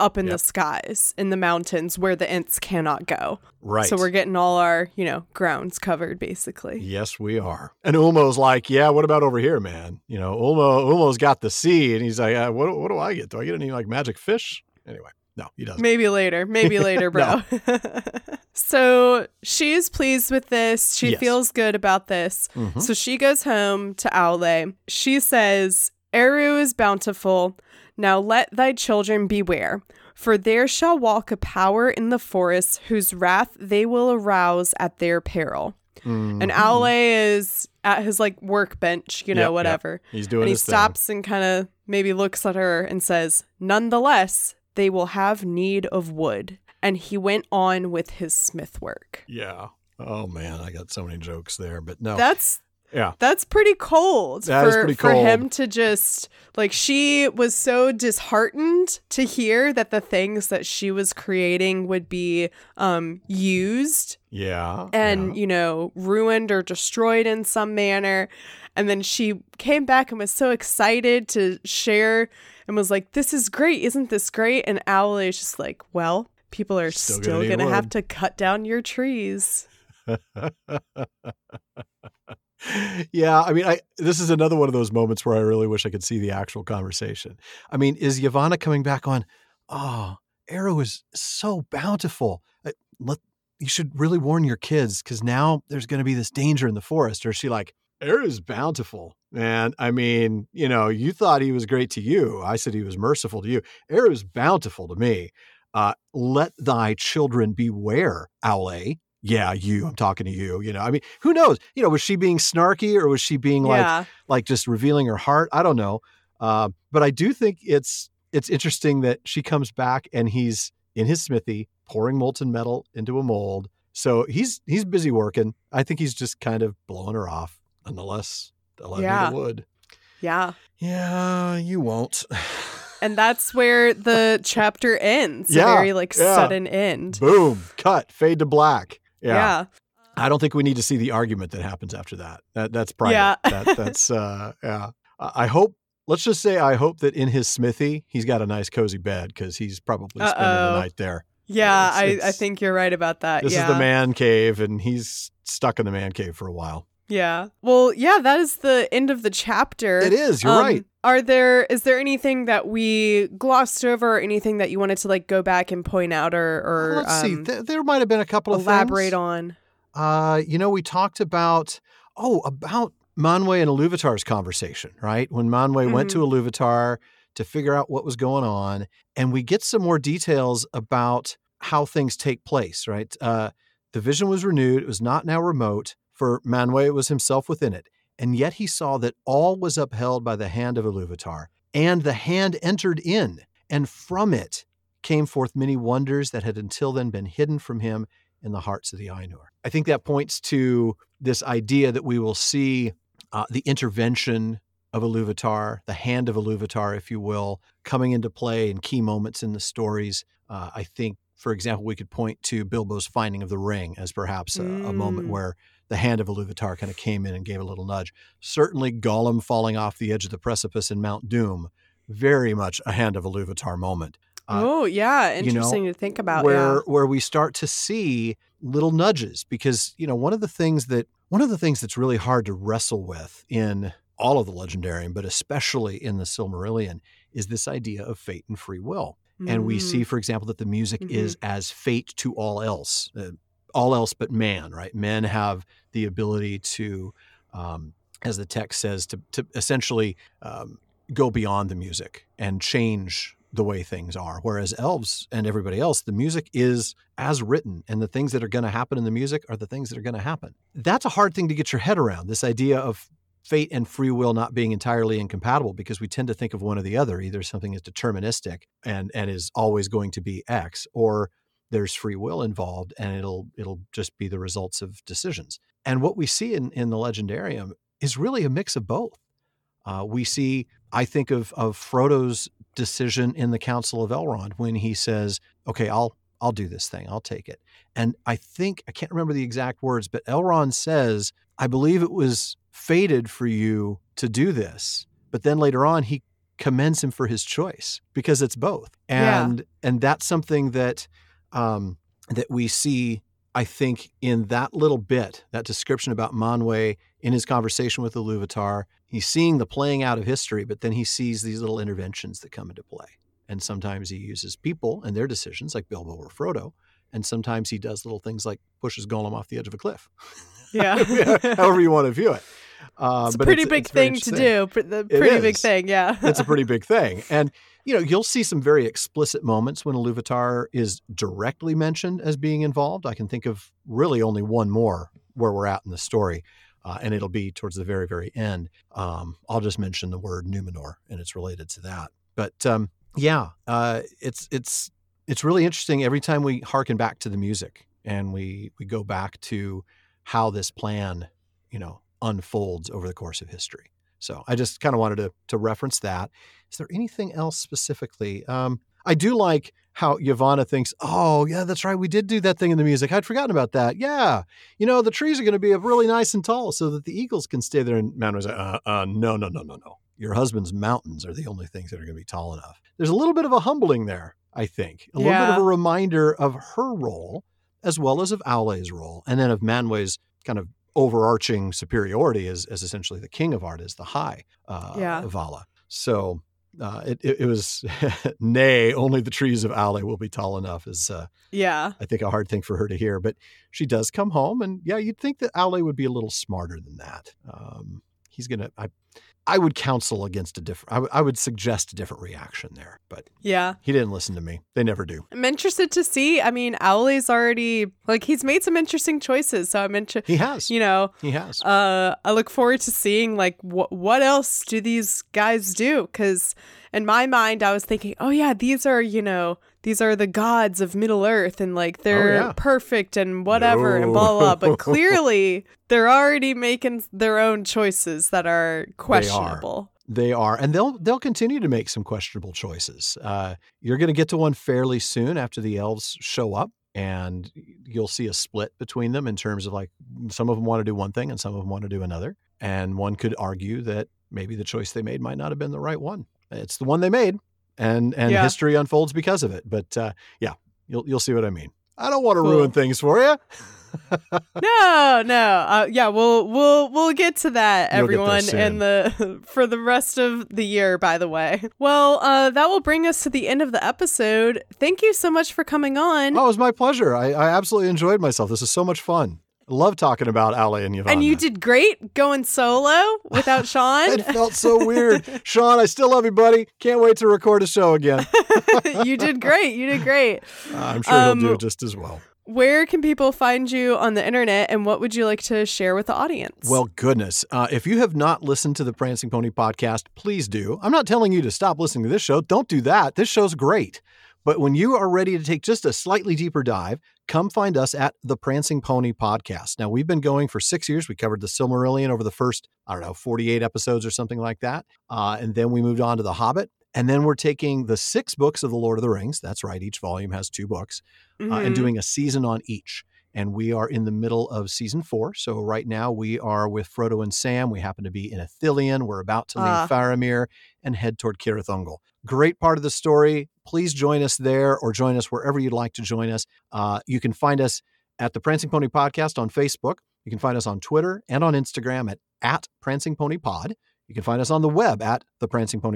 Up in Yep. the skies in the mountains where the Ents cannot go. Right. So we're getting all our, you know, grounds covered basically. Yes, we are. And Ulmo's like, yeah, what about over here, man? You know, Ulmo, Ulmo's got the sea, and he's like, uh, what, what do I get? Do I get any like magic fish? Anyway, no, he doesn't. Maybe later. Maybe later, bro. so she's pleased with this. She Yes. feels good about this. Mhm. So she goes home to Aule. She says, Eru is bountiful. Now let thy children beware, for there shall walk a power in the forest whose wrath they will arouse at their peril. And Mhm. Aule is at his like workbench, you know, Yep, yep. whatever. he's doing And he his thing. stops and kind of maybe looks at her and says, Nonetheless, they will have need of wood. And he went on with his smith work. Yeah. Oh man, I got so many jokes there, but no. That's yeah. That's pretty cold That for, pretty for him to just like she was so disheartened to hear that the things that she was creating would be um used Yeah. and yeah. you know ruined or destroyed in some manner and then she came back and was so excited to share and was like this is great isn't this great and Aule is just like well people are Still still, gonna gonna have to cut down your trees yeah, I mean, I this is another one of those moments where I really wish I could see the actual conversation. I mean, is Yavanna coming back on? Oh, Eru is so bountiful. Uh, Let you should really warn your kids because now there's going to be this danger in the forest. Or is she like, Eru's bountiful, man? I mean, you know, you thought he was great to you. I said he was merciful to you. Eru's bountiful to me. Uh, let thy children beware, Aule. Yeah, you. I'm talking to you. You know, I mean, who knows? You know, was she being snarky or was she being like, yeah like just revealing her heart? I don't know. Uh, but I do think it's it's interesting that she comes back and he's in his smithy pouring molten metal into a mold. So he's he's busy working. I think he's just kind of blowing her off. Nonetheless, they'll Yeah. the wood. yeah Yeah, you won't. And that's where the chapter ends. Yeah, very like yeah. sudden end. Boom, cut, fade to black. Yeah. yeah. I don't think we need to see the argument that happens after that. That that's private. Yeah. that, that's uh yeah. I hope let's just say I hope that in his smithy he's got a nice cozy bed because he's probably spending Uh-oh. the night there. Yeah, It's- I, I think you're right about that. This yeah. is the man cave and he's stuck in the man cave for a while. Yeah. Well, yeah, that is the end of the chapter. It is, you're Um, right. Are there is there anything that we glossed over or anything that you wanted to like go back and point out or or Let's see. um, Th- there might have been a couple of elaborate on? Uh, you know, we talked about oh, about Manwë and Iluvatar's conversation, right? When Manwë went Mm-hmm. to Iluvatar to figure out what was going on, and we get some more details about how things take place, right? Uh, the vision was renewed; it was not now remote. For Manwë, it was himself within it, and yet he saw that all was upheld by the hand of Iluvatar, and the hand entered in, and from it came forth many wonders that had until then been hidden from him in the hearts of the Ainur. I think that points to this idea that we will see uh, the intervention of Iluvatar, the hand of Iluvatar, if you will, coming into play in key moments in the stories. Uh, I think, for example, we could point to Bilbo's finding of the ring as perhaps a, a moment Mm. where the hand of Iluvatar kind of came in and gave a little nudge. Certainly, Gollum falling off the edge of the precipice in Mount Doom, very much a hand of Iluvatar moment. Uh, oh, yeah, you know, interesting to think about. where yeah. where we start to see little nudges because you know one of the things that one of the things that's really hard to wrestle with in all of the legendarium but especially in the silmarillion is this idea of fate and free will and we Mm. see for example that the music Mhm. is as fate to all else uh, all else but man right men have the ability to um, as the text says to, to essentially um, go beyond the music and change the way things are. Whereas elves and everybody else, the music is as written, and the things that are going to happen in the music are the things that are going to happen. That's a hard thing to get your head around. This idea of fate and free will not being entirely incompatible because we tend to think of one or the other. Either something is deterministic and and is always going to be X, or there's free will involved and it'll it'll just be the results of decisions. And what we see in in the legendarium is really a mix of both. Uh, we see, I think of of Frodo's decision in the Council of Elrond when he says, "Okay, I'll I'll do this thing. I'll take it." And I think I can't remember the exact words, but Elrond says, "I believe it was fated for you to do this." But then later on, he commends him for his choice because it's both, Yeah. and and that's something that um, that we see. I think in that little bit, that description about Manwë in his conversation with the Iluvatar, he's seeing the playing out of history, but then he sees these little interventions that come into play. And sometimes he uses people and their decisions, like Bilbo or Frodo. And sometimes he does little things like pushes Gollum off the edge of a cliff. Yeah. However you want to view it. Uh, it's a but pretty big it's thing to do. The pretty big thing, yeah. it's a pretty big thing. And you know, you'll see some very explicit moments when Iluvatar is directly mentioned as being involved. I can think of really only one more where we're at in the story, uh, and it'll be towards the very, very end. Um, I'll just mention the word Numenor, and it's related to that. But um, yeah, uh, it's it's it's really interesting every time we harken back to the music and we we go back to how this plan, you know, unfolds over the course of history. So I just kind of wanted to to reference that. Is there anything else specifically? Um, I do like how Yavanna thinks, oh, yeah, that's right. We did do that thing in the music. I'd forgotten about that. Yeah. You know, the trees are going to be really nice and tall so that the eagles can stay there. And Man was like, uh, uh, no, no, no, no, no. Your husband's mountains are the only things that are going to be tall enough. There's a little bit of a humbling there, I think. A little bit of a reminder of her role as well as of Aule's role. And then of Manwë's kind of overarching superiority as, as essentially the king of art, is the high uh, Yeah. Vala. So uh, it, it, it was, nay, only the trees of Aule will be tall enough is, uh, Yeah. I think, a hard thing for her to hear. But she does come home, and yeah, you'd think that Aule would be a little smarter than that. Um, he's gonna. I, I would counsel against a different. I, would- would suggest a different reaction there, but Yeah. he didn't listen to me. They never do. I'm interested to see. I mean, Aule's already like he's made some interesting choices, so I'm interested. He has. You know, he has. uh, I look forward to seeing like what what else do these guys do? Because in my mind, I was thinking, oh yeah, these are you know these are the gods of Middle Earth, and like they're Oh, yeah. perfect and whatever and blah blah. blah. But clearly, they're already making their own choices that are questionable. They are, and they'll they'll continue to make some questionable choices. Uh, you're going to get to one fairly soon after the elves show up, and you'll see a split between them in terms of like some of them want to do one thing and some of them want to do another. And one could argue that maybe the choice they made might not have been the right one. It's the one they made, and and Yeah. history unfolds because of it. But uh, yeah, you'll you'll see what I mean. I don't want to Cool. ruin things for you. No, no. Uh, yeah, we'll we'll we'll get to that, You'll everyone, and the for the rest of the year. By the way, well, uh, that will bring us to the end of the episode. Thank you so much for coming on. Oh, it was my pleasure. I, I absolutely enjoyed myself. This is so much fun. Love talking about Aule and Yavanna. and you did great going solo without Sean. It felt so weird. Sean, I still love you, buddy. Can't wait to record a show again. you did great. You did great. Uh, I'm sure he'll do Um, just as well. Where can people find you on the internet, and what would you like to share with the audience? Well, goodness. Uh, if you have not listened to the Prancing Pony podcast, please do. I'm not telling you to stop listening to this show. Don't do that. This show's great. But when you are ready to take just a slightly deeper dive, come find us at the Prancing Pony podcast. Now, we've been going for six years. We covered the Silmarillion over the first, I don't know, 48 episodes or something like that. Uh, and then we moved on to The Hobbit. And then we're taking the six books of The Lord of the Rings. That's right. Each volume has two books uh, and Mhm. doing a season on each. And we are in the middle of season four. So right now we are with Frodo and Sam. We happen to be in Ithilien. We're about to leave Ah. Faramir and head toward Cirith Ungol. Great part of the story. Please join us there or join us wherever you'd like to join us. Uh, you can find us at the Prancing Pony Podcast on Facebook. You can find us on Twitter and on Instagram at, at Prancing Pony Pod. You can find us on the web at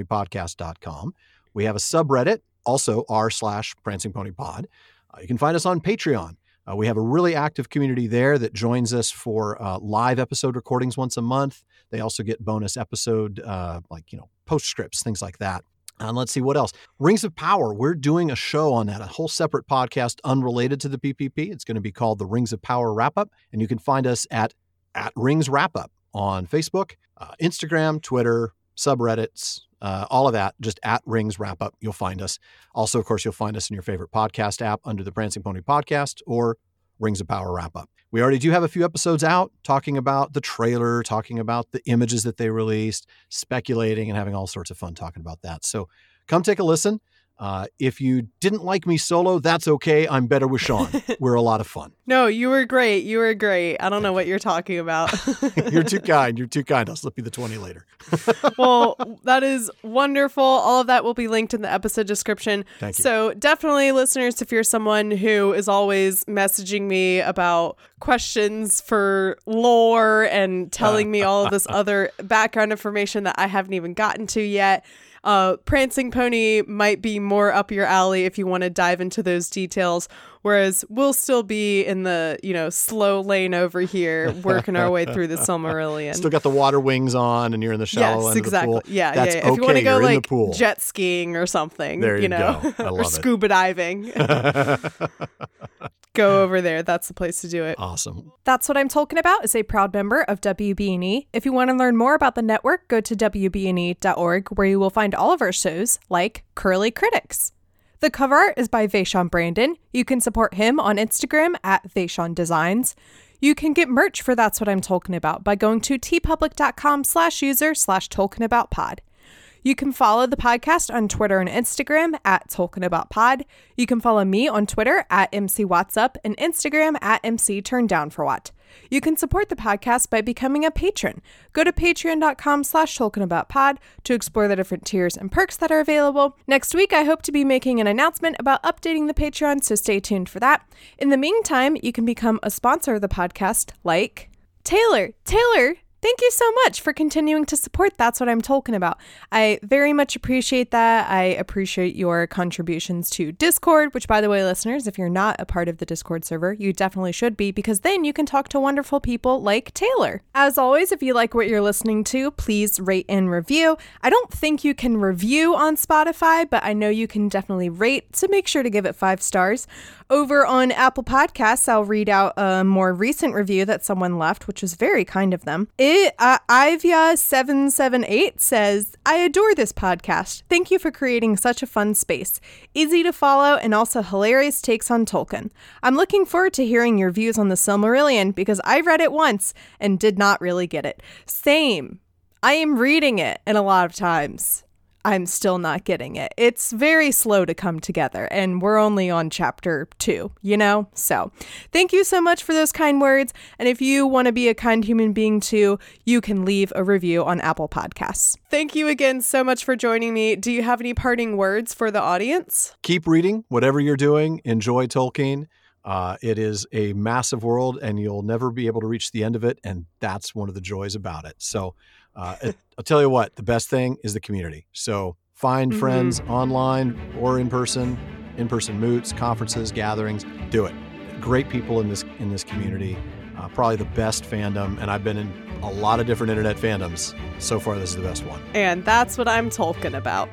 theprancingponypodcast.com. We have a subreddit, also r slash Prancing Pony Pod. Uh, you can find us on Patreon. Uh, we have a really active community there that joins us for uh, live episode recordings once a month. They also get bonus episode, uh, like, you know, postscripts, things like that. And let's see what else. Rings of Power. We're doing a show on that, a whole separate podcast unrelated to the PPP. It's going to be called the Rings of Power Wrap Up. And you can find us at, at Rings Wrap Up on Facebook, uh, Instagram, Twitter, subreddits, uh, all of that, just at Rings Wrap Up. You'll find us. Also, of course, you'll find us in your favorite podcast app under the Prancing Pony Podcast or Rings of Power Wrap Up. We already do have a few episodes out talking about the trailer, talking about the images that they released, speculating, and having all sorts of fun talking about that. So come take a listen. Uh, if you didn't like me solo, that's okay. I'm better with Sean. We're a lot of fun. no, you were great. You were great. I don't know what you're talking about. You're too kind. You're too kind. I'll slip you the 20 later. well, that is wonderful. All of that will be linked in the episode description. Thank you. So, definitely, listeners, if you're someone who is always messaging me about questions for lore and telling me all of this other background information that I haven't even gotten to yet, Uh, Prancing Pony might be more up your alley if you want to dive into those details, whereas we'll still be in the you know slow lane over here, working our way through the Silmarillion. Still got the water wings on, and you're in the shallow yes, end exactly. of the pool. Yeah, That's yeah. yeah. If you want to go you're in the like jet skiing or something, There you know, go. I or love it. scuba diving, go over there. That's the place to do it. awesome. That's What I'm Talking About is a proud member of WBNE. If you want to learn more about the network, go to WBNE.org, where you will find all of our shows, like Curly Critics. The cover art is by Vaishon Brandon. You can support him on Instagram at Vaishon Designs. You can get merch for That's What I'm Talking About by going to tpublic.com slash user slash talking about pod. You can follow the podcast on Twitter and Instagram at Talking About Pod. You can follow me on Twitter at MC Watts Up and Instagram at MC Down for What. You can support the podcast by becoming a patron. Go to patreon.com slash talking about pod to explore the different tiers and perks that are available. Next week, I hope to be making an announcement about updating the Patreon, so stay tuned for that. In the meantime, you can become a sponsor of the podcast like Taylor. Taylor, thank you so much for continuing to support That's What I'm Talking About. I very much appreciate that. I appreciate your contributions to Discord, which, by the way, listeners, if you're not a part of the Discord server, you definitely should be because then you can talk to wonderful people like Taylor. As always, if you like what you're listening to, please rate and review. I don't think you can review on Spotify, but I know you can definitely rate, so make sure to give it five stars. Over on Apple Podcasts, I'll read out a more recent review that someone left, which was very kind of them. It, uh, Ivia778 says, I adore this podcast. Thank you for creating such a fun space. Easy to follow and also hilarious takes on Tolkien. I'm looking forward to hearing your views on the Silmarillion because I read it once and did not really get it. Same. I am reading it, and a lot of times I'm still not getting it. It's very slow to come together, and we're only on chapter two, you know? So, thank you so much for those kind words. And if you want to be a kind human being too, you can leave a review on Apple Podcasts. Thank you again so much for joining me. Do you have any parting words for the audience? Keep reading, whatever you're doing. Enjoy Tolkien. Uh, it is a massive world, and you'll never be able to reach the end of it. And that's one of the joys about it. So, uh, it, I'll tell you what, the best thing is the community. So, find Mhm. friends online or in person, in person moots, conferences, gatherings. Do it. Great people in this in this community. Uh, probably the best fandom, and I've been in a lot of different internet fandoms. So far, this is the best one. And that's what I'm talking about.